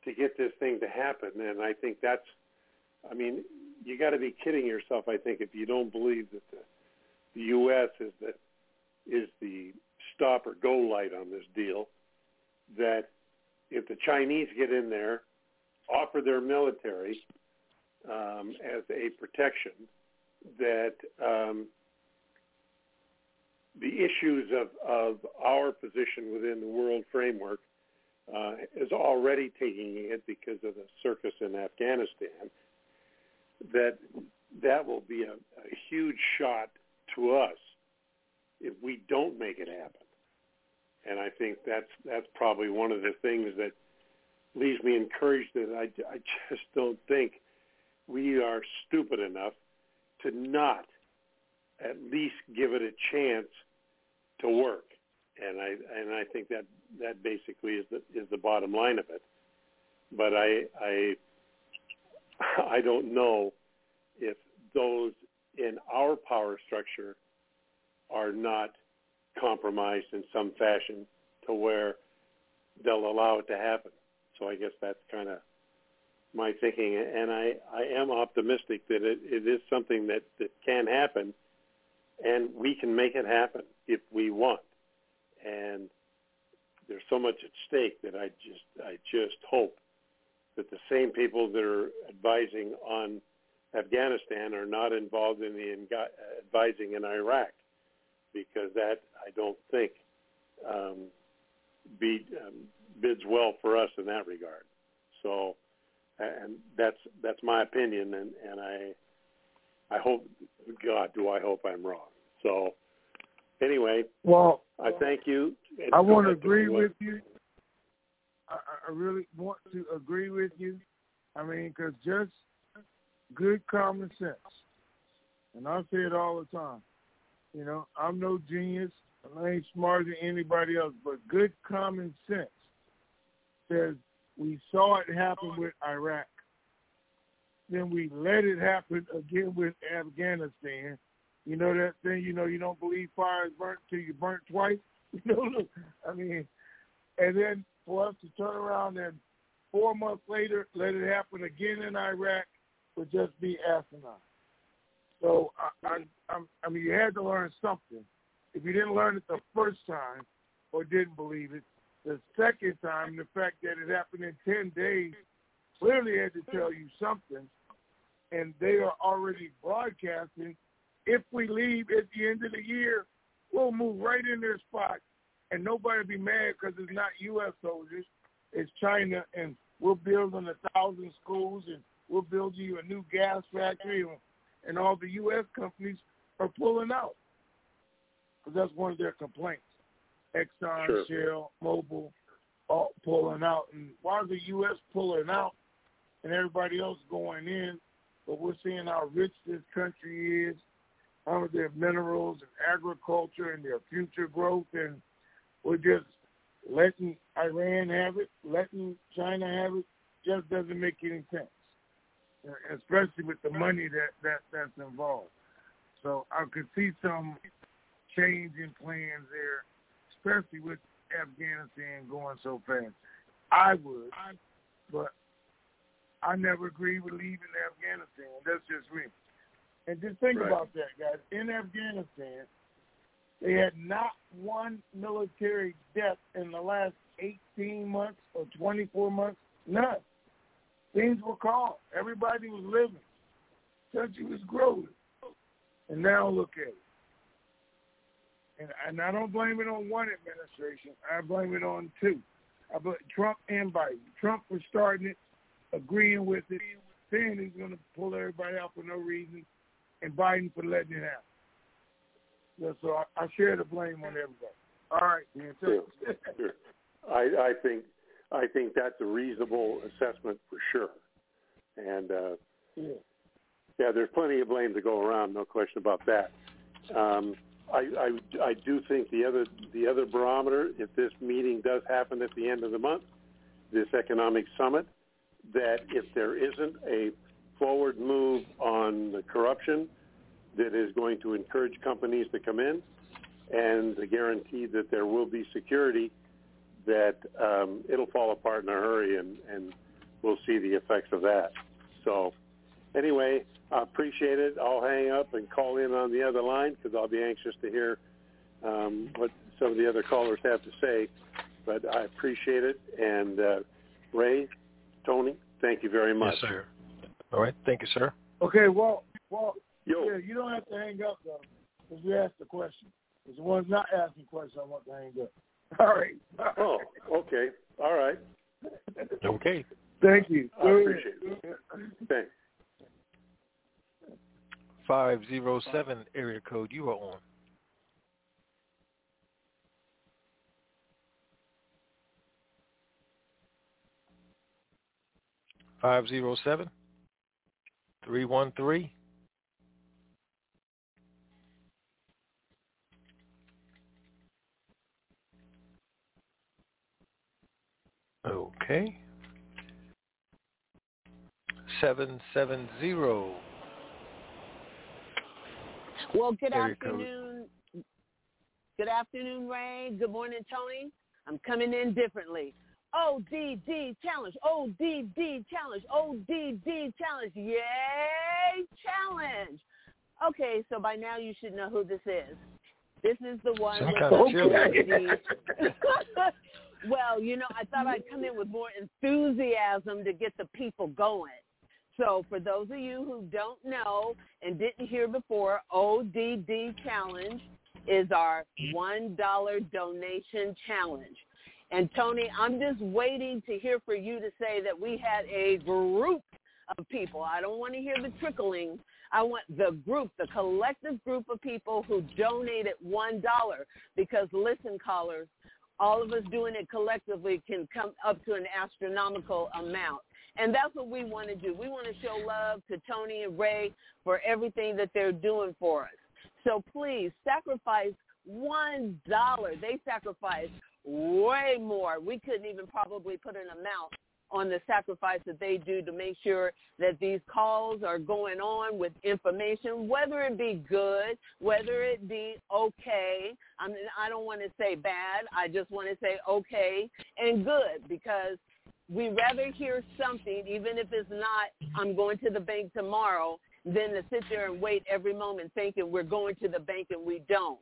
to get this thing to happen. And I think that's, I mean, you got to be kidding yourself. I think if you don't believe that the the U.S. is the is the stop or go light on this deal, that if the Chinese get in there, offer their military um, as a protection, that um, the issues of, of our position within the world framework uh, is already taking it because of the circus in Afghanistan, that that will be a, a huge shot to us if we don't make it happen. And I think that's that's probably one of the things that leaves me encouraged that I, I just don't think we are stupid enough to not at least give it a chance to work. And I and I think that that basically is the is the bottom line of it. But I I I don't know if those in our power structure are not compromised in some fashion to where they'll allow it to happen. So I guess that's kind of my thinking, and I, I am optimistic that it, it is something that, that can happen, and we can make it happen if we want. And there's so much at stake that I just I just hope that the same people that are advising on Afghanistan are not involved in the advising in Iraq because that I don't think um, be, um, bids well for us in that regard. So, and that's that's my opinion, and and I I hope God do I hope I'm wrong. So, anyway, well, I thank you. I want to agree with you. I, I really want to agree with you. I mean, because just good common sense, and I say it all the time. You know, I'm no genius. I ain't smarter than anybody else, but good common sense says we saw it happen with Iraq. Then we let it happen again with Afghanistan. You know that thing, you know, you don't believe fire is burnt till you burnt twice. [laughs] You know, I mean, and then for us to turn around and four months later let it happen again in Iraq would just be asinine. So I, I, I mean, you had to learn something. If you didn't learn it the first time or didn't believe it, the second time, the fact that it happened in ten days clearly had to tell you something. And they are already broadcasting. If we leave at the end of the year, we'll move right in their spot, and nobody will be mad because it's not U.S. soldiers, it's China, and we're building a thousand schools, and we'll build you a new gas factory, and all the U.S. companies are pulling out because that's one of their complaints. Exxon, sure. Shell, Mobil, all pulling out. And why is the U.S. pulling out and everybody else going in? But we're seeing how rich this country is, how their minerals and agriculture and their future growth, and we're just letting Iran have it, letting China have it. Just doesn't make any sense especially with the money that, that that's involved. So I could see some change in plans there, especially with Afghanistan going so fast. I would, but I never agreed with leaving Afghanistan. That's just me. And just think right. about that, guys. In Afghanistan, they had not one military death in the last 18 months or 24 months. None. Things were calm. Everybody was living. Country was growing. And now look at it. And, and I don't blame it on one administration. I blame it on two. I blame Trump and Biden. Trump for starting it, agreeing with it, saying he's going to pull everybody out for no reason, and Biden for letting it happen. So I, I share the blame on everybody. All right, man. Sure. sure. [laughs] I, I think I think that's a reasonable assessment for sure. And uh, Yeah. yeah, there's plenty of blame to go around, no question about that. Um, I, I, I do think the other the other barometer, if this meeting does happen at the end of the month, this economic summit, that if there isn't a forward move on the corruption that is going to encourage companies to come in, and the guarantee that there will be security, that um, it'll fall apart in a hurry, and, and we'll see the effects of that. So, anyway, I appreciate it. I'll hang up and call in on the other line because I'll be anxious to hear um, what some of the other callers have to say. But I appreciate it. And uh, Ray, Tony, thank you very much. Yes, sir. All right. Thank you, sir. Okay, well, well, Yo. yeah, you don't have to hang up though, because we asked the question. Because the one's not asking questions, I want to hang up. [laughs] All right. Oh, okay. All right. [laughs] Okay. Thank you. I appreciate it. Thanks. 507 area code. You are on. Five zero seven three one three. Okay. Seven seven zero. Well, good afternoon. Good afternoon, Ray. Good morning, Tony. I'm coming in differently. ODD challenge. ODD challenge. ODD challenge. Yay, challenge. Okay, so by now you should know who this is. This is the one Some kind of the [laughs] well, you know, I thought I'd come in with more enthusiasm to get the people going. So for those of you who don't know and didn't hear before, ODD Challenge is our $1 donation challenge. And Tony, I'm just waiting to hear for you to say that we had a group of people. I don't want to hear the trickling. I want the group, the collective group of people who donated $1 because listen, callers, all of us doing it collectively can come up to an astronomical amount. And that's what we want to do. We want to show love to Tony and Ray for everything that they're doing for us. So please sacrifice one dollar. They sacrifice way more. We couldn't even probably put an amount on the sacrifice that they do to make sure that these calls are going on with information, whether it be good, whether it be okay. I mean, I don't want to say bad. I just want to say okay and good because we rather hear something, even if it's not, I'm going to the bank tomorrow, than to sit there and wait every moment thinking we're going to the bank and we don't.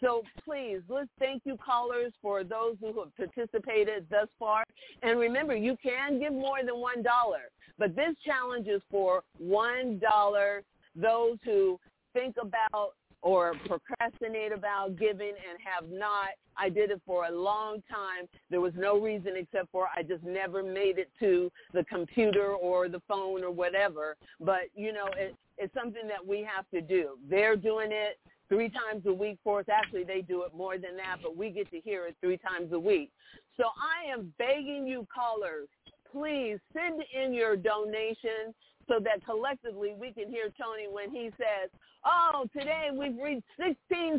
So please, let's thank you callers for those who have participated thus far. And remember, you can give more than $1, but this challenge is for $1. Those who think about or procrastinate about giving and have not. I did it for a long time. There was no reason except for I just never made it to the computer or the phone or whatever. But, you know, it, it's something that we have to do. They're doing it three times a week for us. Actually, they do it more than that, but we get to hear it three times a week. So I am begging you callers, please send in your donation so that collectively we can hear Tony when he says, oh, today we've reached $16,000.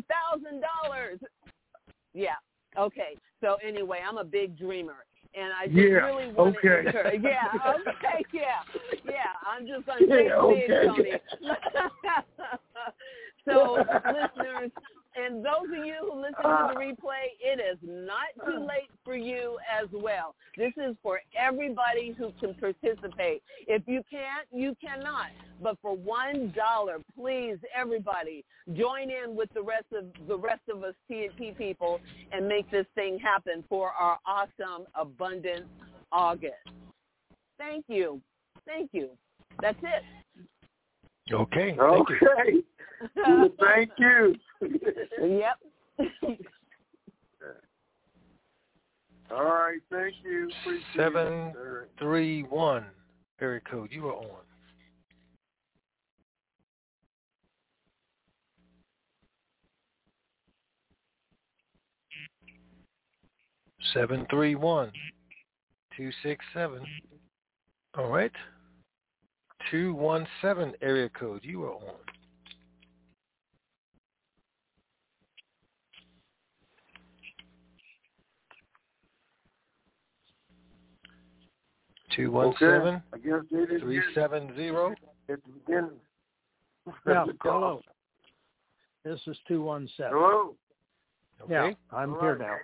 Yeah. Okay. So anyway, I'm a big dreamer. And I just Yeah, really want okay. to encourage. Yeah, okay, [laughs] yeah, yeah. I'm just say Yeah, okay. Tony. [laughs] so, listeners, and those of you who listen to the uh, replay, it is not too uh. late for you as well. This is for everybody who can participate. If you can't, you cannot. But for one dollar, please, everybody, join in with the rest of the rest of us TNT people and make this thing happen for our awesome Abundance August. Thank you. Thank you. That's it. Okay. Okay. Well, thank you. yep. [laughs] All right, thank you. Appreciate Seven it. three one area code. You are on. Seven three one. 267. All right. 217 area code. You are on. Two one seven I guess they didn't three seven zero. at the beginning. [laughs] Yeah, hello. This is 217. Hello. Yeah, I'm All here right.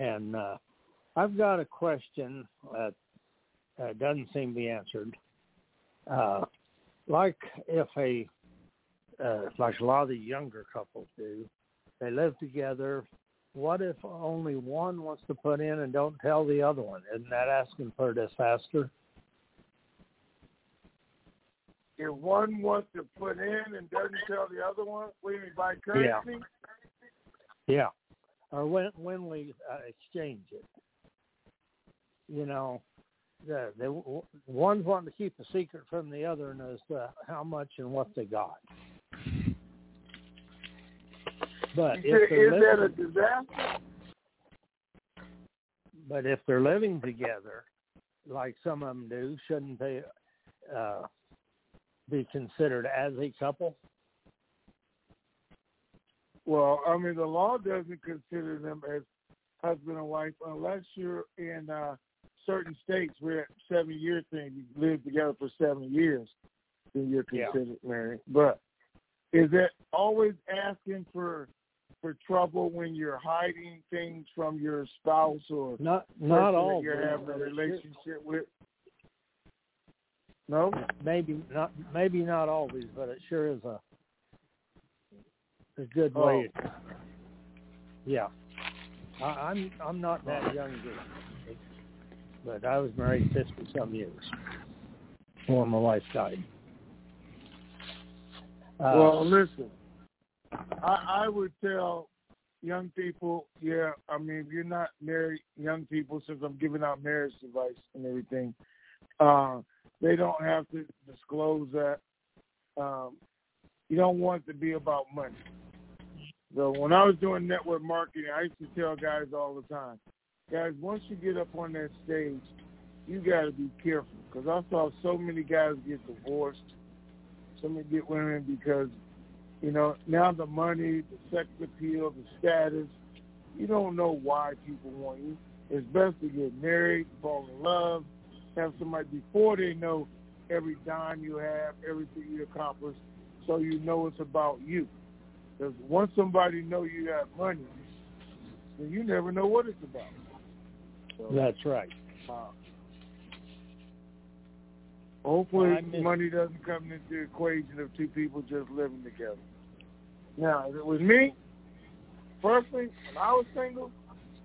now. And uh, I've got a question that uh, doesn't seem to be answered. Uh, like if a, uh, like a lot of the younger couples do, they live together. What if only one wants to put in and don't tell the other one? Isn't that asking for a disaster? If one wants to put in and doesn't tell the other one, we mean by courtesy? Yeah. Or when when we uh, exchange it, you know, the the one's wanting to keep a secret from the other and as to how much and what they got. But You if is that a disaster? but if they're living together, like some of them do, shouldn't they uh, be considered as a couple? Well, I mean, the law doesn't consider them as husband and wife unless you're in uh, certain states where seven year thing, you live together for seven years, then you're Yeah. considered married. But is it always asking for for trouble when you're hiding things from your spouse or Not not that all. you're having a relationship with? No. maybe not maybe not always, but it sure is a a good Oh. way. To, yeah, I, I'm I'm not that young, either, but I was married fifty some years before my wife died. Uh, well, listen, I, I would tell young people, yeah, I mean, if you're not married, young people, since I'm giving out marriage advice and everything, uh, they don't have to disclose that. Um, you don't want it to be about money. So when I was doing network marketing, I used to tell guys all the time, guys, once you get up on that stage, you got to be careful because I saw so many guys get divorced, so many get women because you know, now the money, the sex appeal, the status, you don't know why people want you. It's best to get married, fall in love, have somebody before they know every dime you have, everything you accomplish, so you know it's about you. Because once somebody know you have money, then you never know what it's about. So, that's right. uh, hopefully, I miss- money doesn't come into the equation of two people just living together. Now, if it was me, personally, when I was single,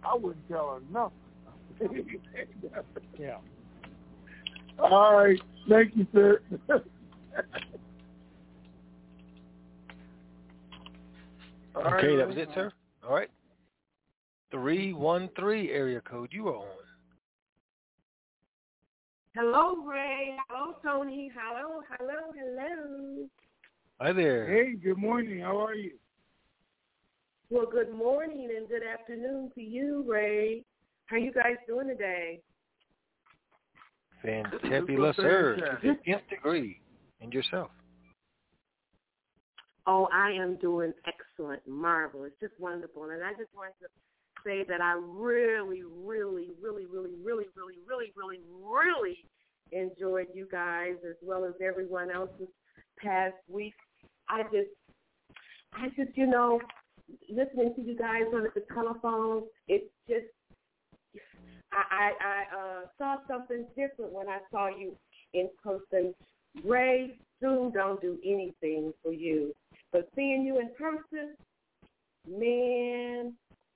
I wouldn't tell her nothing. Yeah. [laughs] All right. Thank you, sir. [laughs] All right, Okay, that was it, sir. All right. 313 area code. You are on. Hello, Ray. Hello, Tony. Hello, hello, hello. Hi there. Hey, good morning. How are you? Well, good morning and good afternoon to you, Ray. How are you guys doing today? Fantabulous, sir. To the nth degree. And yourself. Oh, I am doing excellent, marvelous, just wonderful. And I just wanted to say that I really, really, really, really, really, really, really, really, really enjoyed you guys as well as everyone else this past week. I just, I just, you know, listening to you guys on the telephone, it's just, I, I, I uh, saw something different when I saw you in person. Ray, Zoom don't do anything for you. But seeing you in person, man,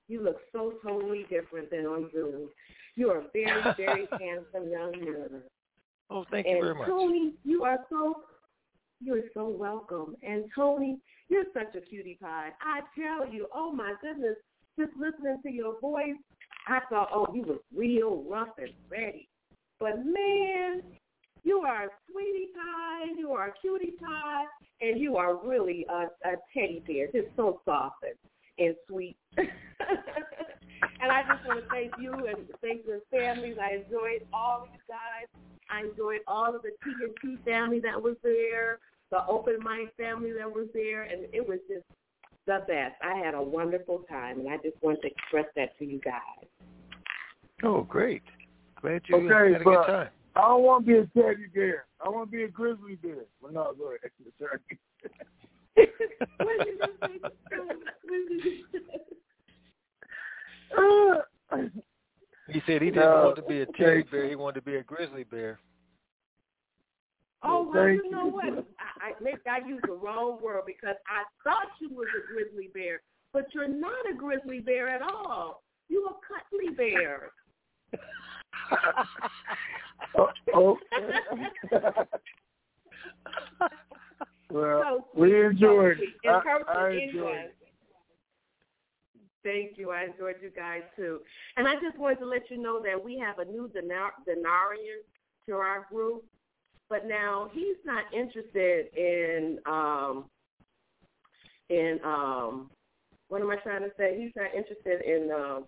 you look so totally different than on Zoom. You are a very, [laughs] very handsome young man. Oh, thank and you very much. And Tony, you are so you're so welcome. And Tony, you're such a cutie pie. I tell you, oh my goodness, just listening to your voice, I thought, oh, you was real rough and ready. But man, you are a sweetie pie, you are a cutie pie, and you are really a, a teddy bear, just so soft and, and sweet. [laughs] and [laughs] And I just want to thank you and thank your families. I enjoyed all of you guys. I enjoyed all of the TNT family that was there, the Open Mind family that was there, and it was just the best. I had a wonderful time, and I just want to express that to you guys. Oh, great. Glad you Okay, had a good time. I don't want to be a teddy bear. I want to be a grizzly bear. Well, no, go ahead. [laughs] Sorry. [laughs] Uh, he said he didn't No, want to be a teddy bear. He wanted to be a grizzly bear. Oh, well, Thank you know what? I, I maybe I used the wrong word because I thought you was a grizzly bear, but you're not a grizzly bear at all. You a cuddly bear. [laughs] oh, oh. [laughs] well, So we sweet, enjoyed. it. I, I enjoyed. it. Thank you. I enjoyed you guys too. And I just wanted to let you know that we have a new denar- denarian to our group, but now he's not interested in um in um what am I trying to say? He's not interested in um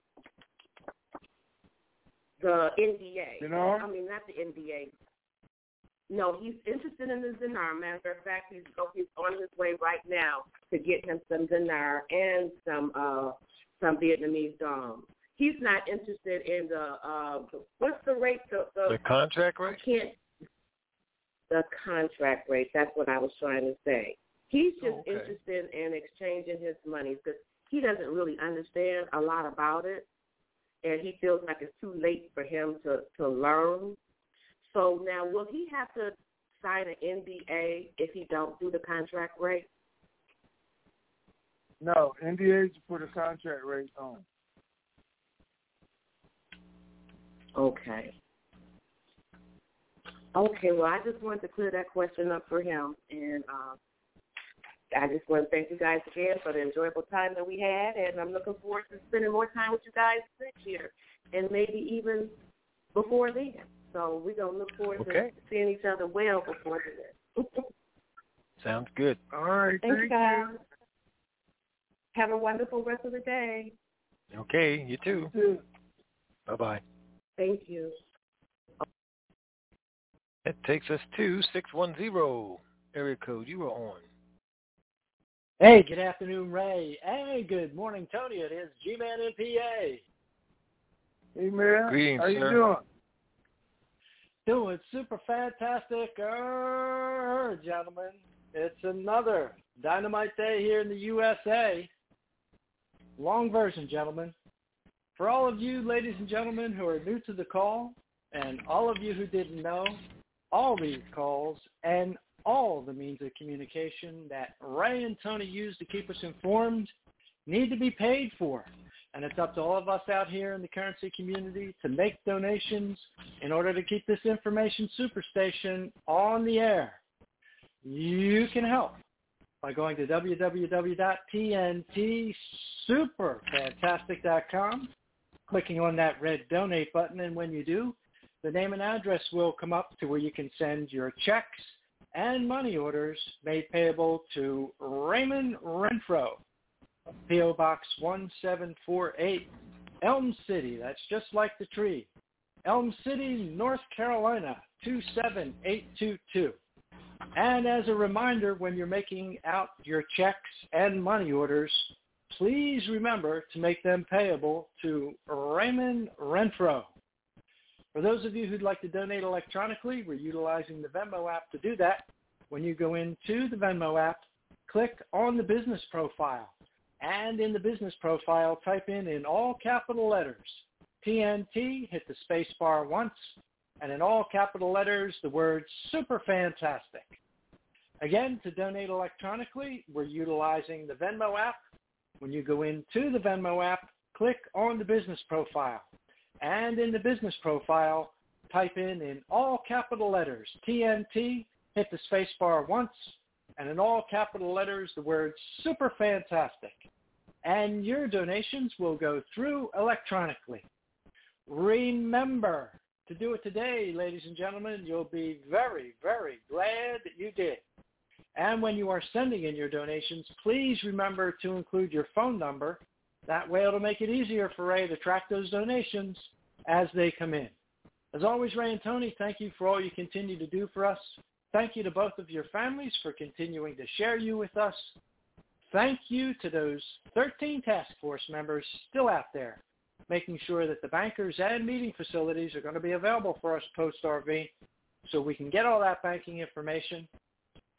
the NDA. Dinar? I mean not the NDA. No, he's interested in the dinar. Matter of fact, he's oh, he's on his way right now to get him some dinar and some uh some Vietnamese dong. He's not interested in the uh what's the rate the the, The contract rate. I can't the contract rate. That's what I was trying to say. He's just Oh, okay. interested in exchanging his money because he doesn't really understand a lot about it, and he feels like it's too late for him to to learn. So now, will he have to sign an NDA if he don't do the contract rate? No, NDAs put a contract rate on. Okay. Okay, well, I just wanted to clear that question up for him, and uh, I just want to thank you guys again for the enjoyable time that we had, and I'm looking forward to spending more time with you guys next year, and maybe even before then. So we're gonna look forward Okay. to seeing each other well before then. [laughs] Sounds good. All right, Thank thank you, guys. Have a wonderful rest of the day. Okay, you too. you. Bye bye. Thank you. That takes us to six one zero area code. You are on. Hey, good afternoon, Ray. Hey, good morning, Tony. It is G-Man in PA. Hey man, Greetings, how you doing? Doing super fantastic, er, gentlemen. It's another dynamite day here in the USA. Long version, gentlemen. For all of you, ladies and gentlemen, who are new to the call, and all of you who didn't know, all these calls and all the means of communication that Ray and Tony use to keep us informed need to be paid for. And it's up to all of us out here in the currency community to make donations in order to keep this information superstation on the air. You can help by going to www.tntsuperfantastic.com, clicking on that red donate button, and when you do, the name and address will come up to where you can send your checks and money orders made payable to Raymond Renfro, P.O. Box 1748, Elm City, that's just like the tree, Elm City, North Carolina, 27822. And as a reminder, when you're making out your checks and money orders, please remember to make them payable to Raymond Renfro. For those of you who'd like to donate electronically, we're utilizing the Venmo app to do that. When you go into the Venmo app, click on the business profile. And in the business profile, type in in all capital letters, TNT, hit the space bar once, and in all capital letters, the word super fantastic. Again, to donate electronically, we're utilizing the Venmo app. When you go into the Venmo app, click on the business profile. And in the business profile, type in in all capital letters, TNT, hit the space bar once, and in all capital letters, the word super fantastic. And your donations will go through electronically. Remember to do it today, ladies and gentlemen. You'll be very, very glad that you did. And when you are sending in your donations, please remember to include your phone number That way it'll make it easier for Ray to track those donations as they come in. As always, Ray and Tony, thank you for all you continue to do for us. Thank you to both of your families for continuing to share you with us. Thank you to those 13 task force members still out there, making sure that the bankers and meeting facilities are going to be available for us post-RV so we can get all that banking information.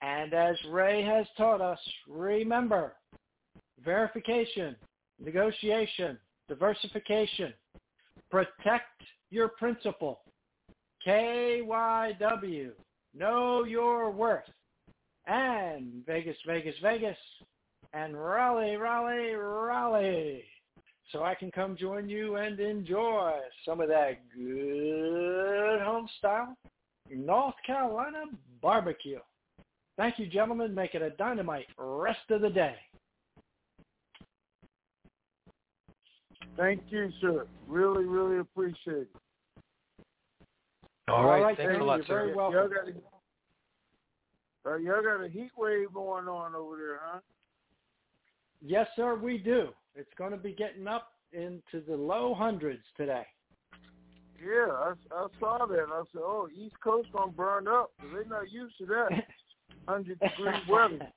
And as Ray has taught us, remember, verification, negotiation, diversification, protect your principal, KYW, know your worth, and Vegas, Vegas, Vegas, and Raleigh, Raleigh, Raleigh. So I can come join you and enjoy some of that good home style North Carolina barbecue. Thank you, gentlemen. Make it a dynamite rest of the day. Thank you, sir. Really, really appreciate it. All right. All right, Thanks thank a lot, you. sir. Very welcome. Y'all got a, uh, y'all got a heat wave going on over there, huh? Yes, sir, we do. It's going to be getting up into the low hundreds today. Yeah, I, I saw that. I said, "Oh, East Coast gonna burn up. 'cause They're not used to that [laughs] hundred degree weather."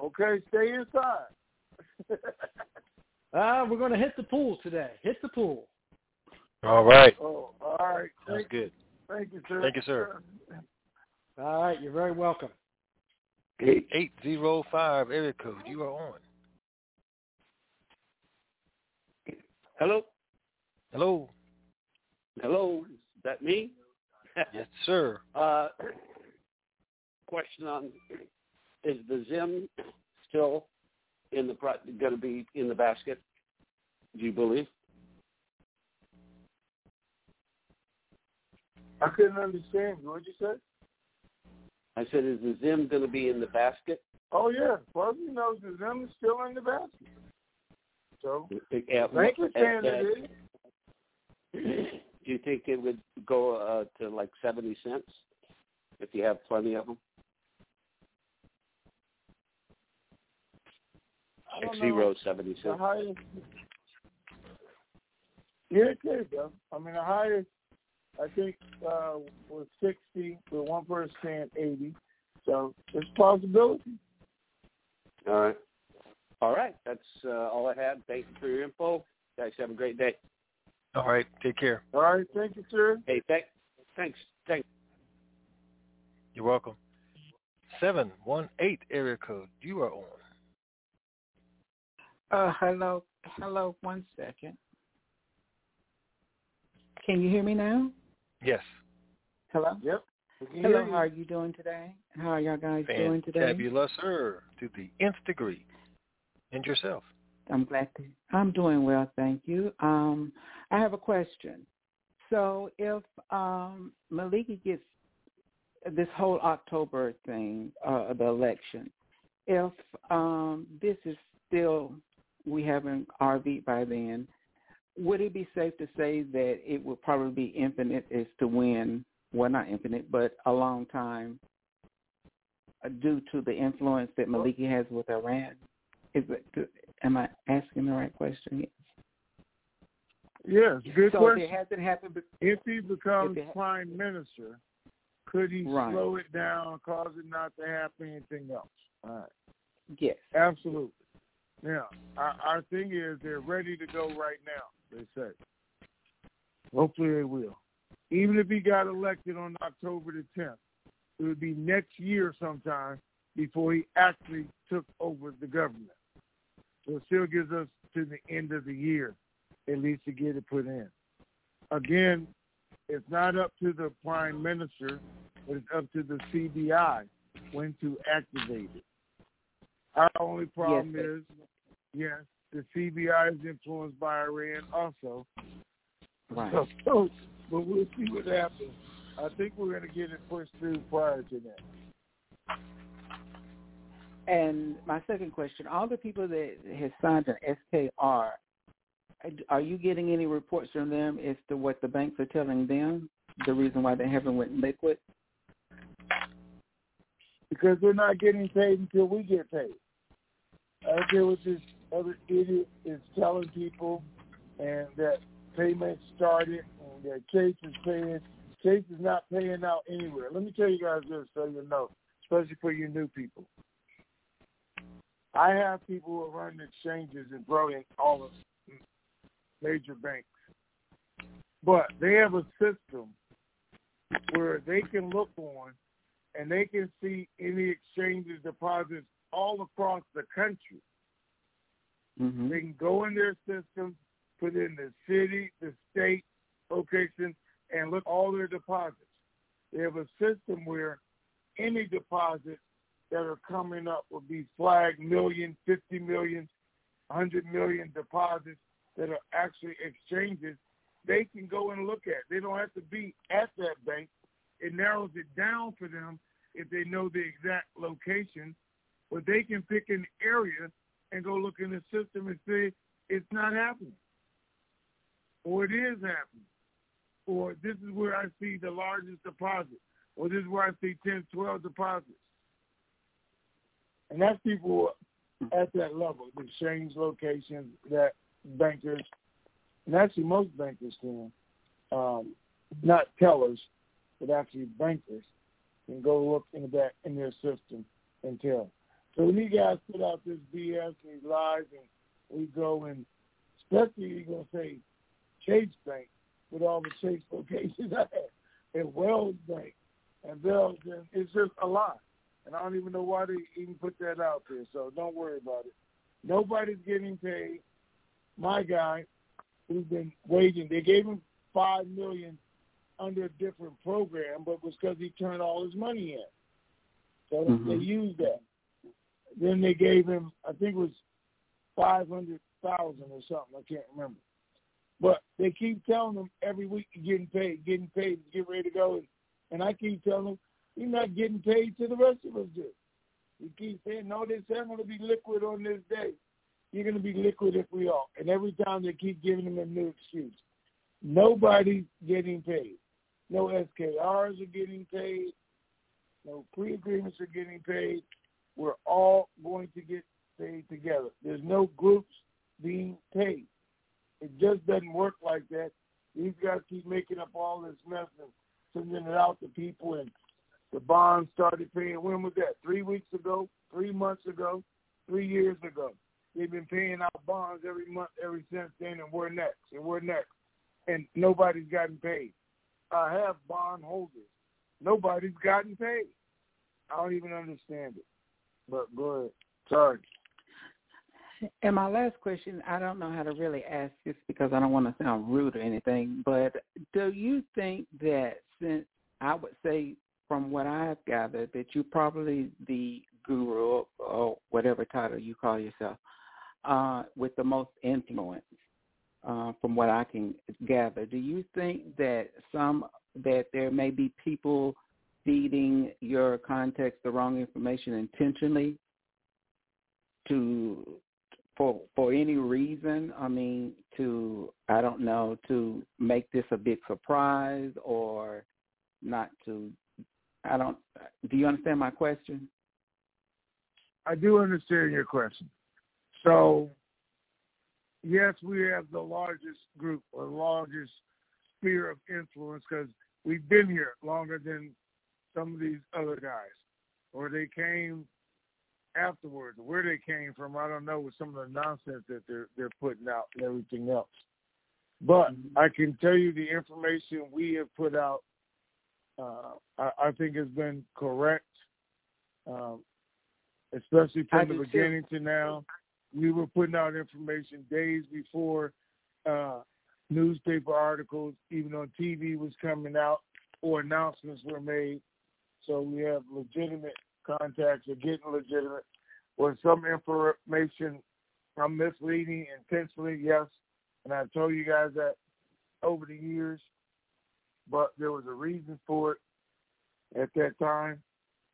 Okay, stay inside. Uh, [laughs] we're going to hit the pool today. Hit the pool. All right. oh, all right. Sounds Thank, good. thank you, sir. Thank you, sir. All right, you're very welcome. Eight zero five area code. You are on. Hello? Hello. Hello? Is that me? [laughs] Yes, sir. Uh, question on, is the Zim still in the going to be in the basket? Do you believe? I couldn't understand you. What'd you say? I said, is the Zim going to be in the basket? Oh yeah, Fuzzy knows the Zim is still in the basket. So At, thank you, at- saying at- it is. do you think it would go uh, to like 70 cents if you have plenty of them? Like zero, know. 70 The cents. highest. Yeah, it could go. I mean, the highest I think uh, was sixty, with one person saying eighty. So it's a possibility. All right. All right. That's uh, all I had. Thank you for your info. Guys, have a great day. All right. Take care. All right, thank you, sir. Hey, thank, thanks. Thanks. You're welcome. Seven one eight area code. You are on. Uh, hello, hello. One second. Can you hear me now? Yes. Hello. Yep. Hello. How are you doing today? How are y'all guys doing today? Fabulous, sir. To the nth degree. And yourself. I'm glad to. I'm doing well, thank you. Um, I have a question. So if um, Maliki gets this whole October thing, uh, the election, if um, this is still we haven't RV by then, would it be safe to say that it would probably be infinite as to win? Well, not infinite, but a long time uh, due to the influence that Maliki has with Iran. Is it? Am I asking the right question? Yes, good so question. if it hasn't happened, If he becomes If prime minister, could he Right. slow it down, cause it not to happen, anything else? All right. yes. Absolutely. Yeah. Our, our thing is they're ready to go right now, they say. Hopefully they will. Even if he got elected on October the 10th, it would be next year sometime before he actually took over the government. So it still gives us to the end of the year, at least to get it put in. Again, it's not up to the prime minister, but it's up to the CBI when to activate it. Our only problem Yes, is, yes, the CBI is influenced by Iran also. Right. [laughs] So, but we'll see what happens. I think we're going to get it pushed through prior to that. And my second question: All the people that have signed an SKR, are you getting any reports from them as to what the banks are telling them? The reason why they haven't went liquid? Because they're not getting paid until we get paid. I don't care what this other idiot is telling people, and that payments started, and that Chase is paying. Chase is not paying out anywhere. Let me tell you guys this so you know, especially for you new people. I have people who are running exchanges and growing all of major banks. But they have a system where they can look on and they can see any exchanges deposits all across the country. Mm-hmm. They can go in their system, put in the city, the state location, and look all their deposits. They have a system where any deposits that are coming up will be flagged million, fifty million, hundred million deposits that are actually exchanges. They can go and look at. They don't have to be at that bank. It narrows it down for them if they know the exact location, but they can pick an area and go look in the system and say it's not happening, or it is happening, or this is where I see the largest deposit, or this is where I see 10, 12 deposits. And that's people at that level, the exchange locations that bankers, and actually most bankers can, um, not tellers, but actually bankers, can go look in that in their system and tell. So when you guys put out this BS and these lies, and we go and especially you're gonna say Chase Bank with all the Chase locations I have, and Wells Bank and Bells, and it's just a lie. And I don't even know why they even put that out there. So don't worry about it. Nobody's getting paid. My guy, who's been waiting, they gave him five million under a different program, but it was because he turned all his money in. So Mhm. they used that. Then they gave him, I think it was five hundred thousand or something. I can't remember. But they keep telling him every week you're getting paid, getting paid, get ready to go. And, and I keep telling them you're not getting paid till the rest of us do. You keep saying, no, they say I'm going to be liquid on this day. You're going to be liquid if we are. And every time they keep giving them a new excuse. Nobody's getting paid. No SKRs are getting paid. No pre-agreements are getting paid. We're all going to get paid together. There's no groups being paid. It just doesn't work like that. These guys keep making up all this mess and sending it out to people, and the bonds started paying. When was that? Three weeks ago? Three months ago? Three years ago? They've been paying out bonds every month, ever since then, and we're next, and we're next, and nobody's gotten paid. I have bond holders. Nobody's gotten paid. I don't even understand it. But go ahead. Sorry. And my last question, I don't know how to really ask this because I don't want to sound rude or anything, but do you think that since I would say from what I've gathered that you're probably the guru or whatever title you call yourself, uh, with the most influence, uh, from what I can gather, do you think that some that there may be people feeding your context the wrong information intentionally to for for any reason? I mean to i don't know to make this a big surprise or not to i don't do you understand my question I do understand your question. So, yes, we have the largest group or largest sphere of influence because we've been here longer than some of these other guys, or they came afterwards. Where they came from, I don't know, with some of the nonsense that they're they're putting out and everything else. But mm-hmm. I can tell you the information we have put out. Uh, I, I think has been correct. Um, especially I from the do too. beginning to now. We were putting out information days before uh, newspaper articles, even on TV was coming out or announcements were made. So we have legitimate contacts or getting legitimate. When some information I'm misleading intentionally, yes, and I've told you guys that over the years, but there was a reason for it at that time.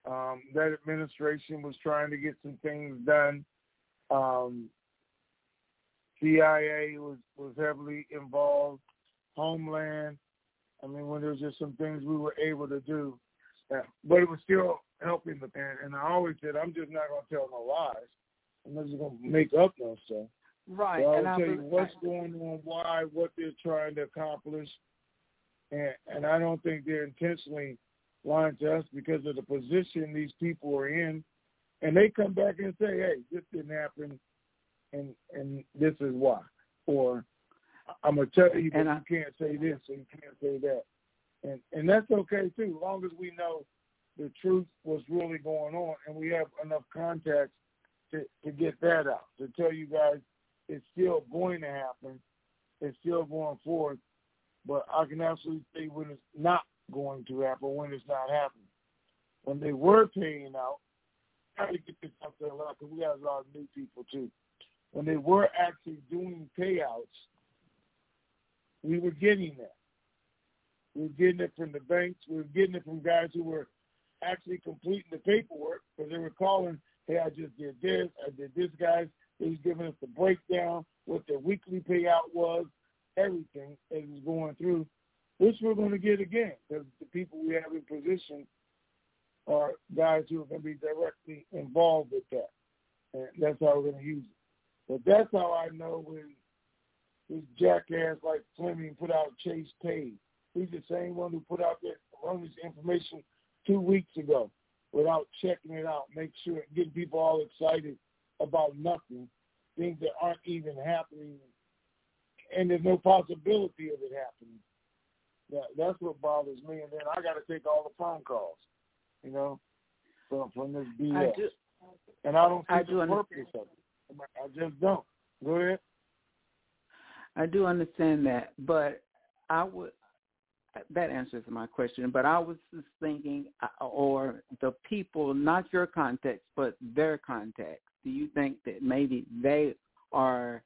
Um, that administration was trying to get some things done. Um, CIA was, was heavily involved. Homeland. I mean, when there was just some things we were able to do, uh, but it was still helping the and, and I always said I'm just not going to tell no lies. I'm it's gonna make up no stuff. Right. So I'll and I tell you what's going on, why, what they're trying to accomplish, and and I don't think they're intentionally lying to us because of the position these people are in, and they come back and say, hey, this didn't happen, and and this is why, or I'm gonna tell you that And I- you can't say this and you can't say that, and and that's okay too, as long as we know the truth was really going on and we have enough context to to get that out. To tell you guys it's still going to happen, it's still going forth, but I can absolutely say when it's not going to happen, when it's not happening. When they were paying out, got to get this out there a lot because we have a lot of new people too. When they were actually doing payouts, we were getting that. We were getting it from the banks. We were getting it from guys who were actually completing the paperwork because they were calling, hey, I just did this, I did this, guys. They was giving us the breakdown, what their weekly payout was, everything as was going through, which we're going to get again because the people we have in position are guys who are going to be directly involved with that. And that's how we're going to use it. But that's how I know when this jackass like Fleming put out Chase Pay. He's the same one who put out that this information two weeks ago without checking it out, make sure getting people all excited about nothing, things that aren't even happening, and there's no possibility of it happening. That, that's what bothers me, and then I got to take all the phone calls, you know, from from this BS. I do, and I don't see I the do purpose of it. I just don't. Go ahead. I do understand that, but I would. That answers my question. But I was just thinking, uh, or the people, not your context, but their context. Do you think that maybe they are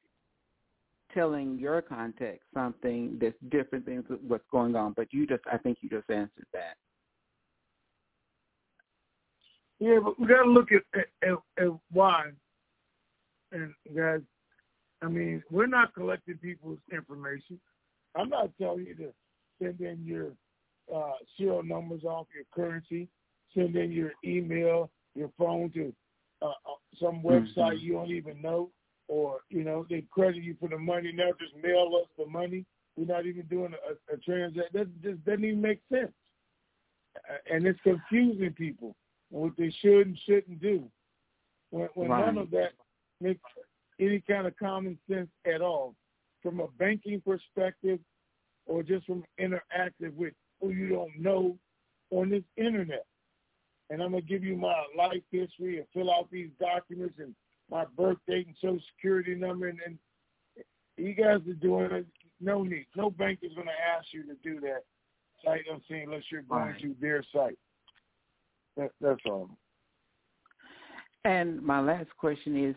telling your context something that's different than what's going on? But you just, I think you just answered that. Yeah, but we got to look at, at, at, why. And guys, I mean, we're not collecting people's information. I'm not telling you to send in your uh, serial numbers off your currency, send in your email, your phone to uh, uh, some website Mhm. you don't even know, or you know they credit you for the money now. Just mail us the money. We're not even doing a, a transaction. That just doesn't even make sense, and it's confusing people what they should and shouldn't do. When, when none of that makes any kind of common sense at all, from a banking perspective, or just from interactive with who you don't know on this internet. And I'm gonna give you my life history and fill out these documents and my birth date and social security number and, and you guys are doing it. No need. No bank is gonna ask you to do that. I'm saying unless you're going Right. to their site. That, that's all. And my last question is,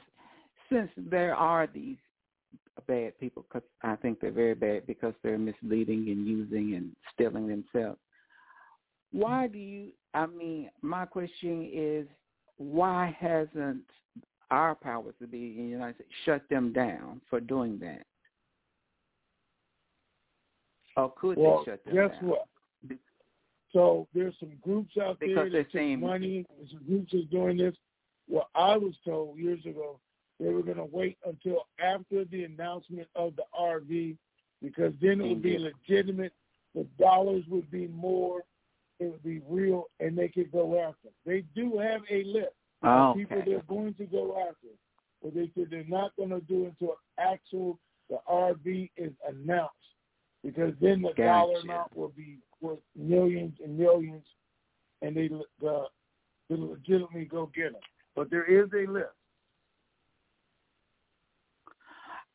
since there are these bad people, because I think they're very bad because they're misleading and using and stealing themselves. Why do you? I mean, my question is, why hasn't our powers to be in the United States shut them down for doing that? Or could well, they shut them guess down? what? So there's some groups out there that take money. There's some groups that's doing this. Well, I was told years ago they were going to wait until after the announcement of the RV because then it would be mm-hmm. legitimate. The dollars would be more. It would be real, and they could go after. They do have a list Oh, people okay. they're going to go after, but they said they're not going to do it until actual the RV is announced because then the dollar amount will be worth millions and millions, and they uh, they legitimately go get them. But there is a list.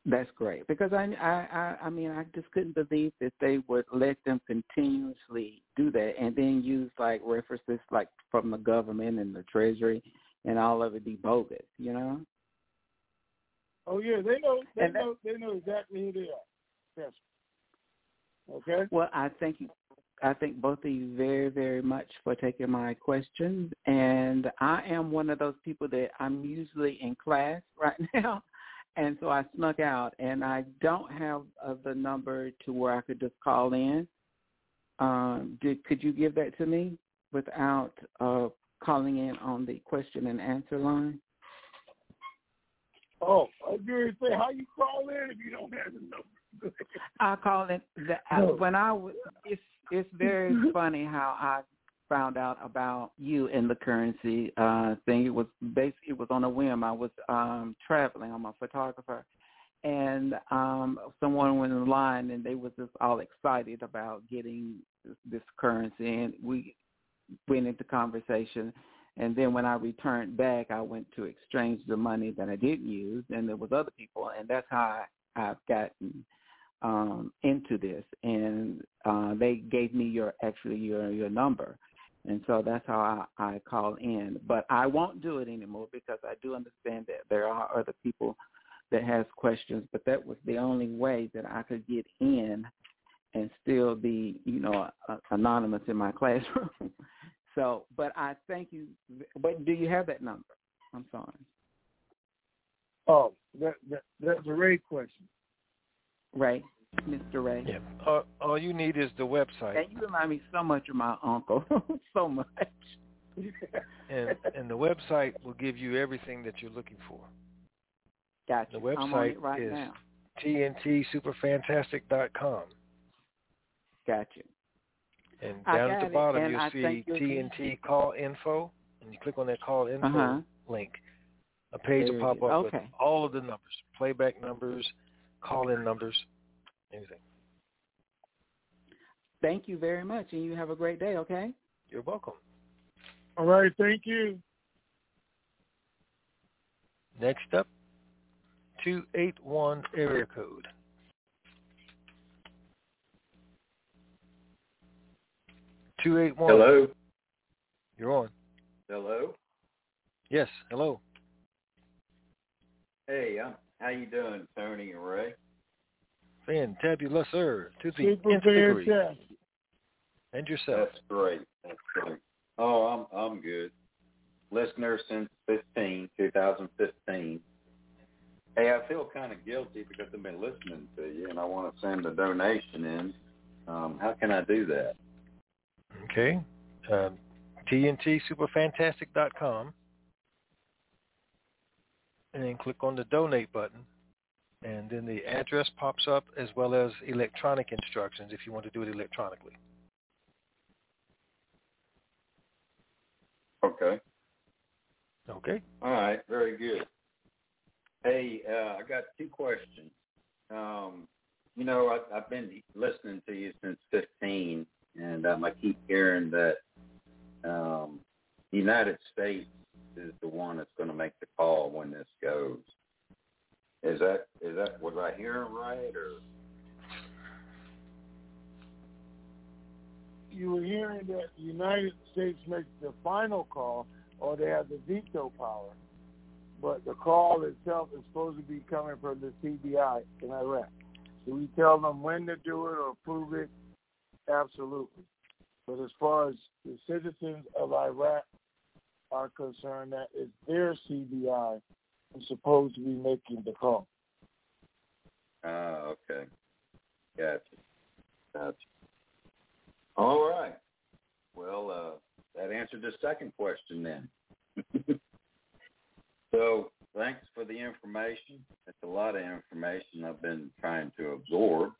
That's great because I, I I I mean I just couldn't believe that they would let them continuously do that and then use like references like from the government and the treasury and all of it be bogus, you know? Oh yeah, they know they that- know they know exactly who they are. Yes. Okay. Well, I thank you. I thank both of you very, very much for taking my questions. And I am one of those people that I'm usually in class [laughs] right now, and so I snuck out, and I don't have uh, the number to where I could just call in. Um, did could you give that to me without uh, calling in on the question and answer line? Oh, I was going to say, how you call in if you don't have the number? I call it the Oh. when I was. It's it's very funny how I found out about you and the currency uh thing. It was basically it was on a whim. I was um traveling. I'm a photographer, and um someone went in line and they was just all excited about getting this, this currency, and we went into conversation. And then when I returned back, I went to exchange the money that I didn't use, and there was other people, and that's how I, I've gotten um, into this. And uh, they gave me your actually your your number, and so that's how I, I call in. But I won't do it anymore because I do understand that there are other people that has questions, but that was the only way that I could get in and still be, you know, a, anonymous in my [laughs] classroom. so, but I thank you. But do you have that number? I'm sorry. Oh, that, that that's a Ray question. Ray, Mr. Ray. Yeah. All, all you need is the website, And you remind me so much of my uncle, [laughs] so much. [laughs] and and the website will give you everything that you're looking for. Gotcha. The I'm on website it right is now. tntsuperfantastic.com. Gotcha. And down at the it, bottom, and you'll I see thank you TNT call info, and you click on that call info Uh-huh. link. A page There will pop up Okay. with all of the numbers, playback numbers, call-in numbers, anything. Thank you very much, and you have a great day. Okay. You're welcome. All right, thank you. Next up, 281 area code. Two eight one. Hello. You're on. Hello. Yes. Hello. Hey, I'm, how you doing, Tony and Ray? Fantabulous, sir. To the Super nth degree. fantastic. And yourself. That's great. That's great. Oh, I'm I'm good. Listener since 15, 2015. Hey, I feel kind of guilty because I've been listening to you, and I want to send a donation in. Um, how can I do that? Okay. Um, TNTSuperFantastic.com. And then click on the donate button. And then the address pops up as well as electronic instructions if you want to do it electronically. Okay. Okay. All right. Very good. Hey, uh, I got two questions. Um, you know, I, I've been listening to you since 15, and um, I keep hearing that um, the United States is the one that's going to make the call when this goes. Is that is that was I hearing right or? You were hearing that the United States makes the final call, or they have the veto power, but the call itself is supposed to be coming from the CBI in Iraq. Do we tell them when to do it or approve it? Absolutely. But as far as the citizens of Iraq are concerned, that is their CBI is supposed to be making the call. Ah, okay. Gotcha. Gotcha. All right. Well, uh, that answered the second question then. [laughs] so thanks for the information. It's a lot of information I've been trying to absorb.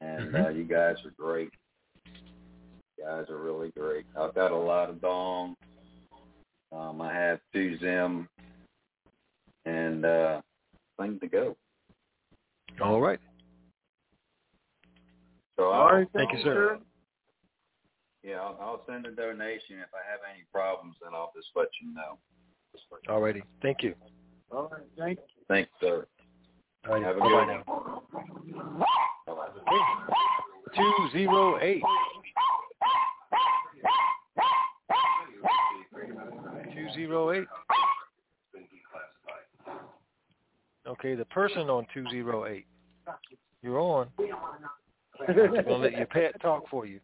And uh, you guys are great. You guys are really great. I've got a lot of dong. Um, I have two Zim and uh, thing to go. All right. So All I'll, right, Thank you, sir. Yeah, I'll, I'll send a donation. If I have any problems, then I'll just let you know. All righty. Thank you. All right, thank you. Thanks, sir. All right. Have a Bye-bye good now. Bye-bye. 208. 208. Okay, the person on 208. You're on. I'm going to let your pet talk for you.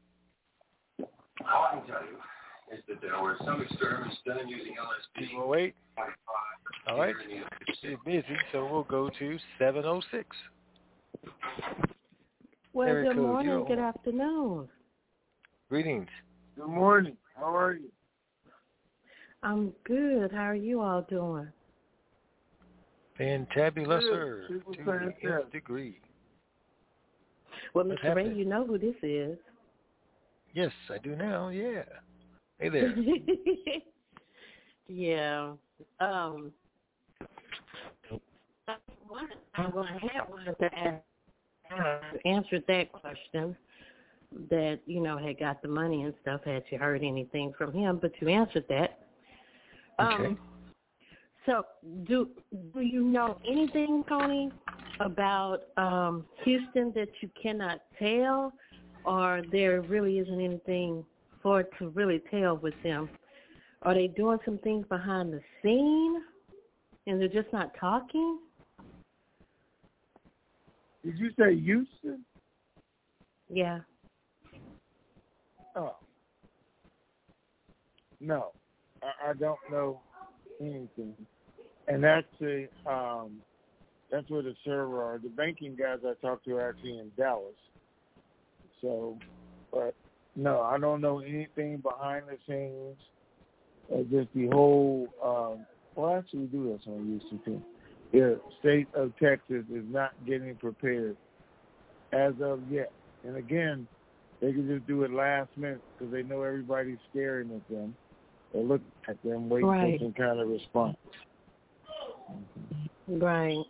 All I can tell you is that there were some experiments done using LSD. 208. All right. You're busy, so we'll go to 706. Well, Area good morning, good afternoon. Greetings. Good morning. How are you? I'm good. How are you all doing? Fantabulouser Super to the nth fantastic. degree. Well, What's Mr. Ray, you know who this is. Yes, I do now. Yeah. Hey there. [laughs] yeah. Um, I'm going to have one to ask. Uh, answered that question that you know had got the money and stuff. Had you heard anything from him? But you answered that. Okay. Um, so do do you know anything, Tony, about um, Houston that you cannot tell, or there really isn't anything for it to really tell with them? Are they doing some things behind the scene, and they're just not talking? Did you say Houston? Yeah. Oh. No, I, I don't know anything. And actually, um, that's where the server are. The banking guys I talked to are actually in Dallas. So, but no, I don't know anything behind the scenes. Uh, just the whole. Um, well, actually, we do some on too. The state of Texas is not getting prepared as of yet. And again, they can just do it last minute because they know everybody's staring at them or looking at them, waiting Right. for some kind of response. Right.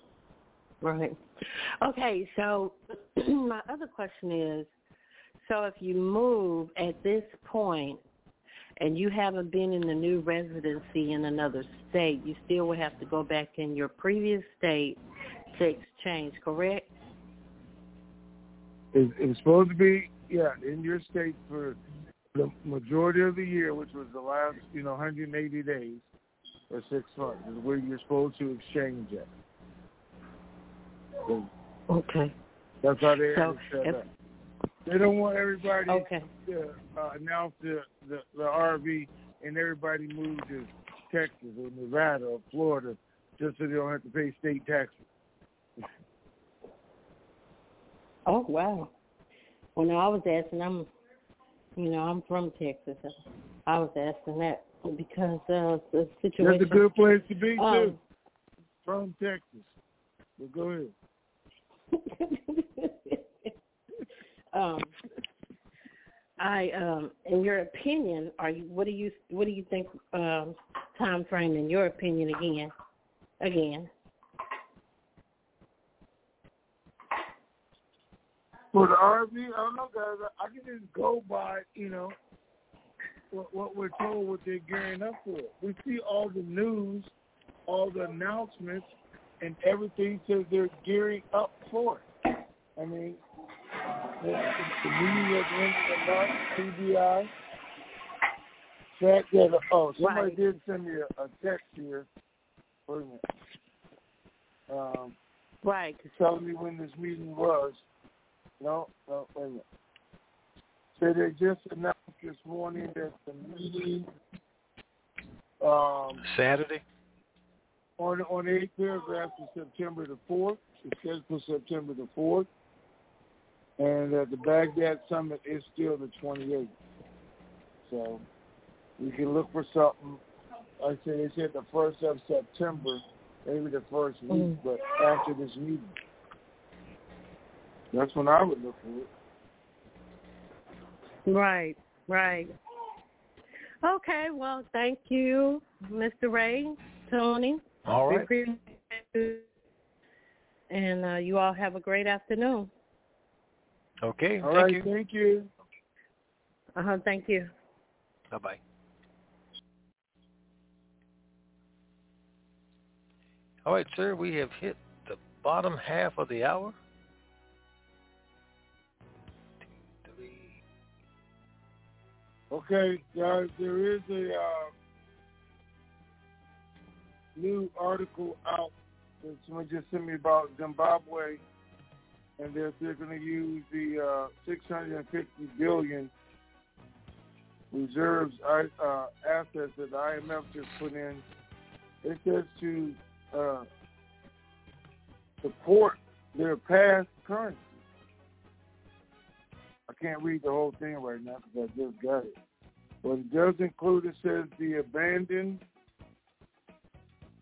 Right. Okay, so [clears throat] my other question is so if you move at this point and you haven't been in the new residency in another state, you still will have to go back in your previous state to exchange, correct? It, it was supposed to be, yeah, in your state for the majority of the year, which was the last, you know, 180 days or six months, is where you're supposed to exchange it. So Okay. that's how they So, set if- up. They don't want everybody Okay. to uh, announce the, the the RV and everybody move to Texas or Nevada or Florida just so they don't have to pay state taxes. Oh wow. Well no, I was asking I'm you know, I'm from Texas. I was asking that because uh the situation That's a good place to be Um, too. From Texas. But go ahead. [laughs] um, I, um, in your opinion, are you? What do you? What do you think? Um, time frame, in your opinion, again, again. For the RV, I don't know, guys. I I can just go by, you know, what, what we're told, what they're gearing up for. We see all the news, all the announcements, and everything says they're gearing up for it. I mean, the, the meeting at the end of the month, CBI. Fact that, oh, somebody Right. did send me a, a text here. Wait a minute. Um, Right. telling me when this meeting was. No, no, wait a minute. So they just announced this morning that the meeting um, Saturday. on on the eighth paragraph is September the fourth. It says for September the fourth, and that the Baghdad summit is still the twenty eighth. So we can look for something. Like I said they said the first of September, maybe the first week, Mm. but after this meeting. That's when I would look for it. Right. Right. Okay. Well, thank you, Mr. Ray, Tony. All We right. appreciate it. And uh, you all have a great afternoon. Okay. All thank right, you. thank you. Uh huh. Thank you. Bye bye. All right, sir. We have hit the bottom half of the hour. Okay, guys, there is a uh, new article out that someone just sent me about Zimbabwe, and that they're going to use the uh, 650 billion reserves uh, assets that the IMF just put in. It says to uh, support their past currency. I can't read the whole thing right now because I just got it. But it does include, it says the abandoned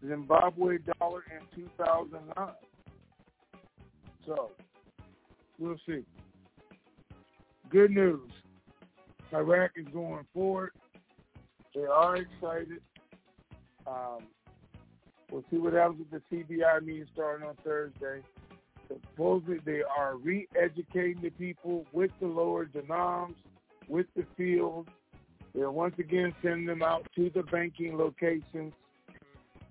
Zimbabwe dollar in 2009. So, we'll see. Good news. Iraq is going forward. They are excited. Um, we'll see what happens with the CBI meeting starting on Thursday. Supposedly they are re-educating the people with the lower denoms, with the fields. They're once again sending them out to the banking locations,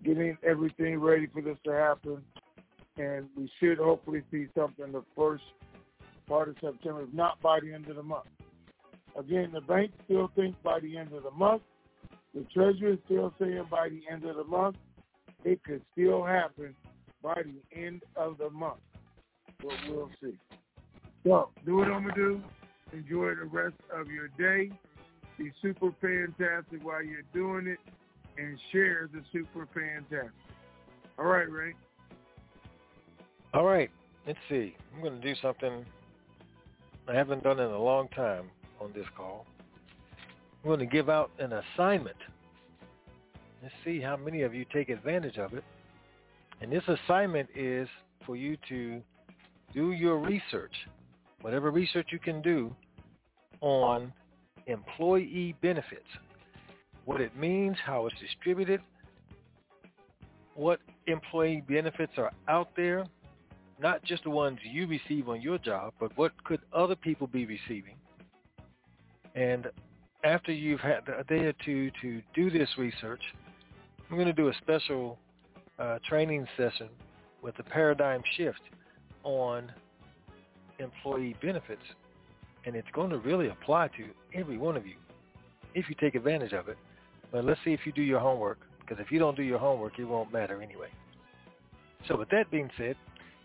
getting everything ready for this to happen. And we should hopefully see something the first part of September, if not by the end of the month. Again, the bank still thinks by the end of the month. The Treasury is still saying by the end of the month. It could still happen by the end of the month. But we'll see. So, do what I'm going to do. Enjoy the rest of your day. Be super fantastic while you're doing it. And share the super fantastic. All right, Ray. All right. Let's see. I'm going to do something I haven't done in a long time on this call. I'm going to give out an assignment. Let's see how many of you take advantage of it. And this assignment is for you to do your research, whatever research you can do on employee benefits, what it means, how it's distributed, what employee benefits are out there, not just the ones you receive on your job, but what could other people be receiving. And after you've had a day or two to do this research, I'm going to do a special uh, training session with a paradigm shift on employee benefits. And it's going to really apply to every one of you if you take advantage of it. But let's see if you do your homework, because if you don't do your homework, it won't matter anyway. So with that being said,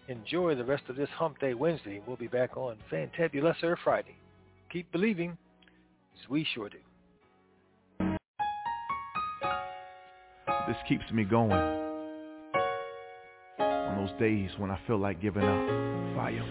enjoy the rest of this Hump Day Wednesday. We'll be back on Fantabulouser Friday. Keep believing, as we sure do. This keeps me going. Those days when I feel like giving up. Fire.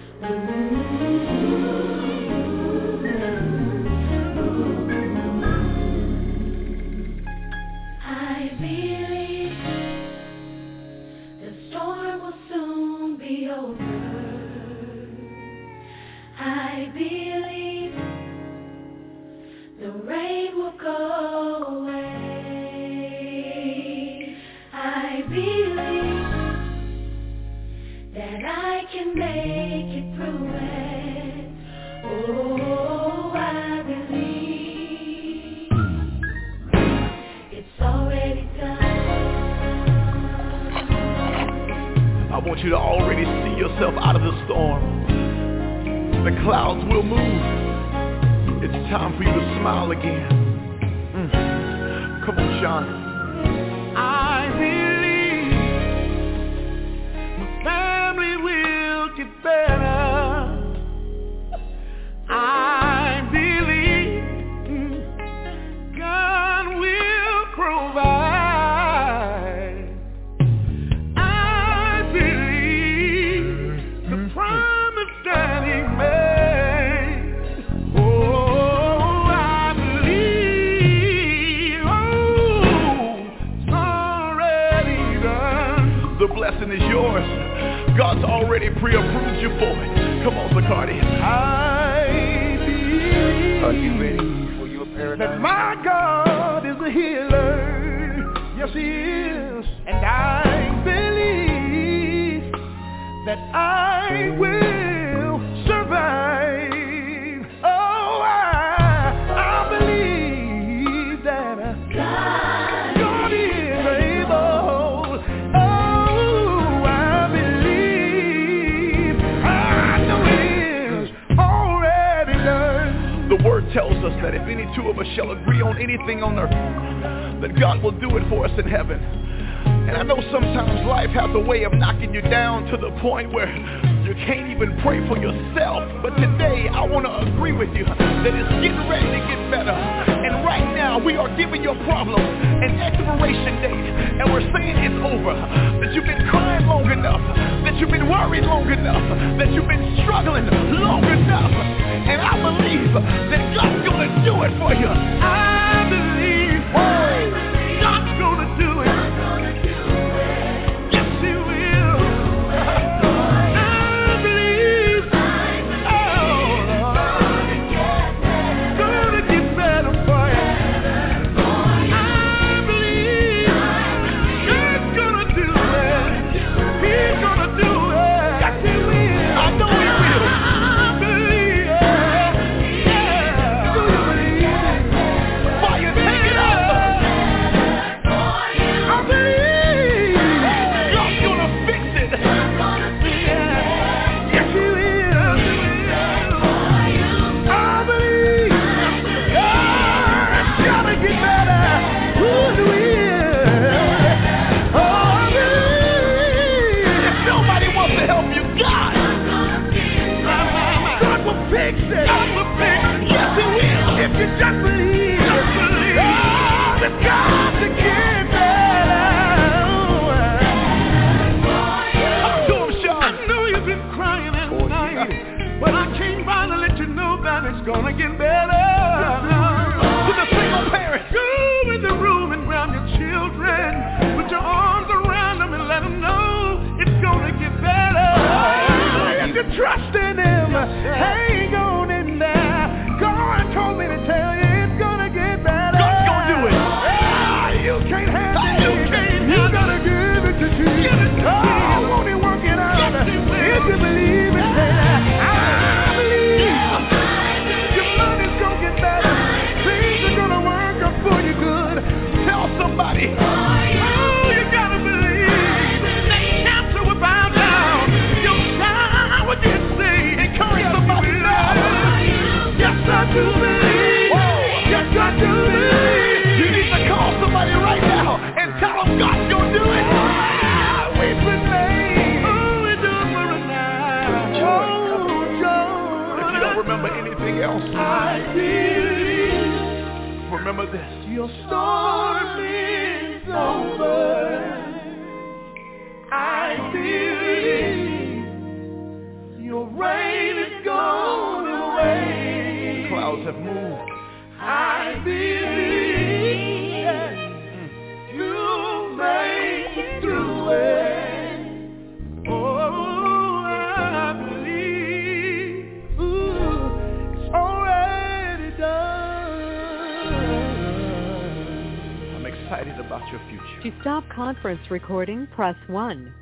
recording, press 1.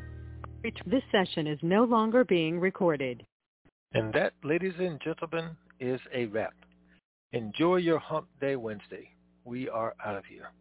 This session is no longer being recorded. And that, ladies and gentlemen, is a wrap. Enjoy your hump day Wednesday. We are out of here.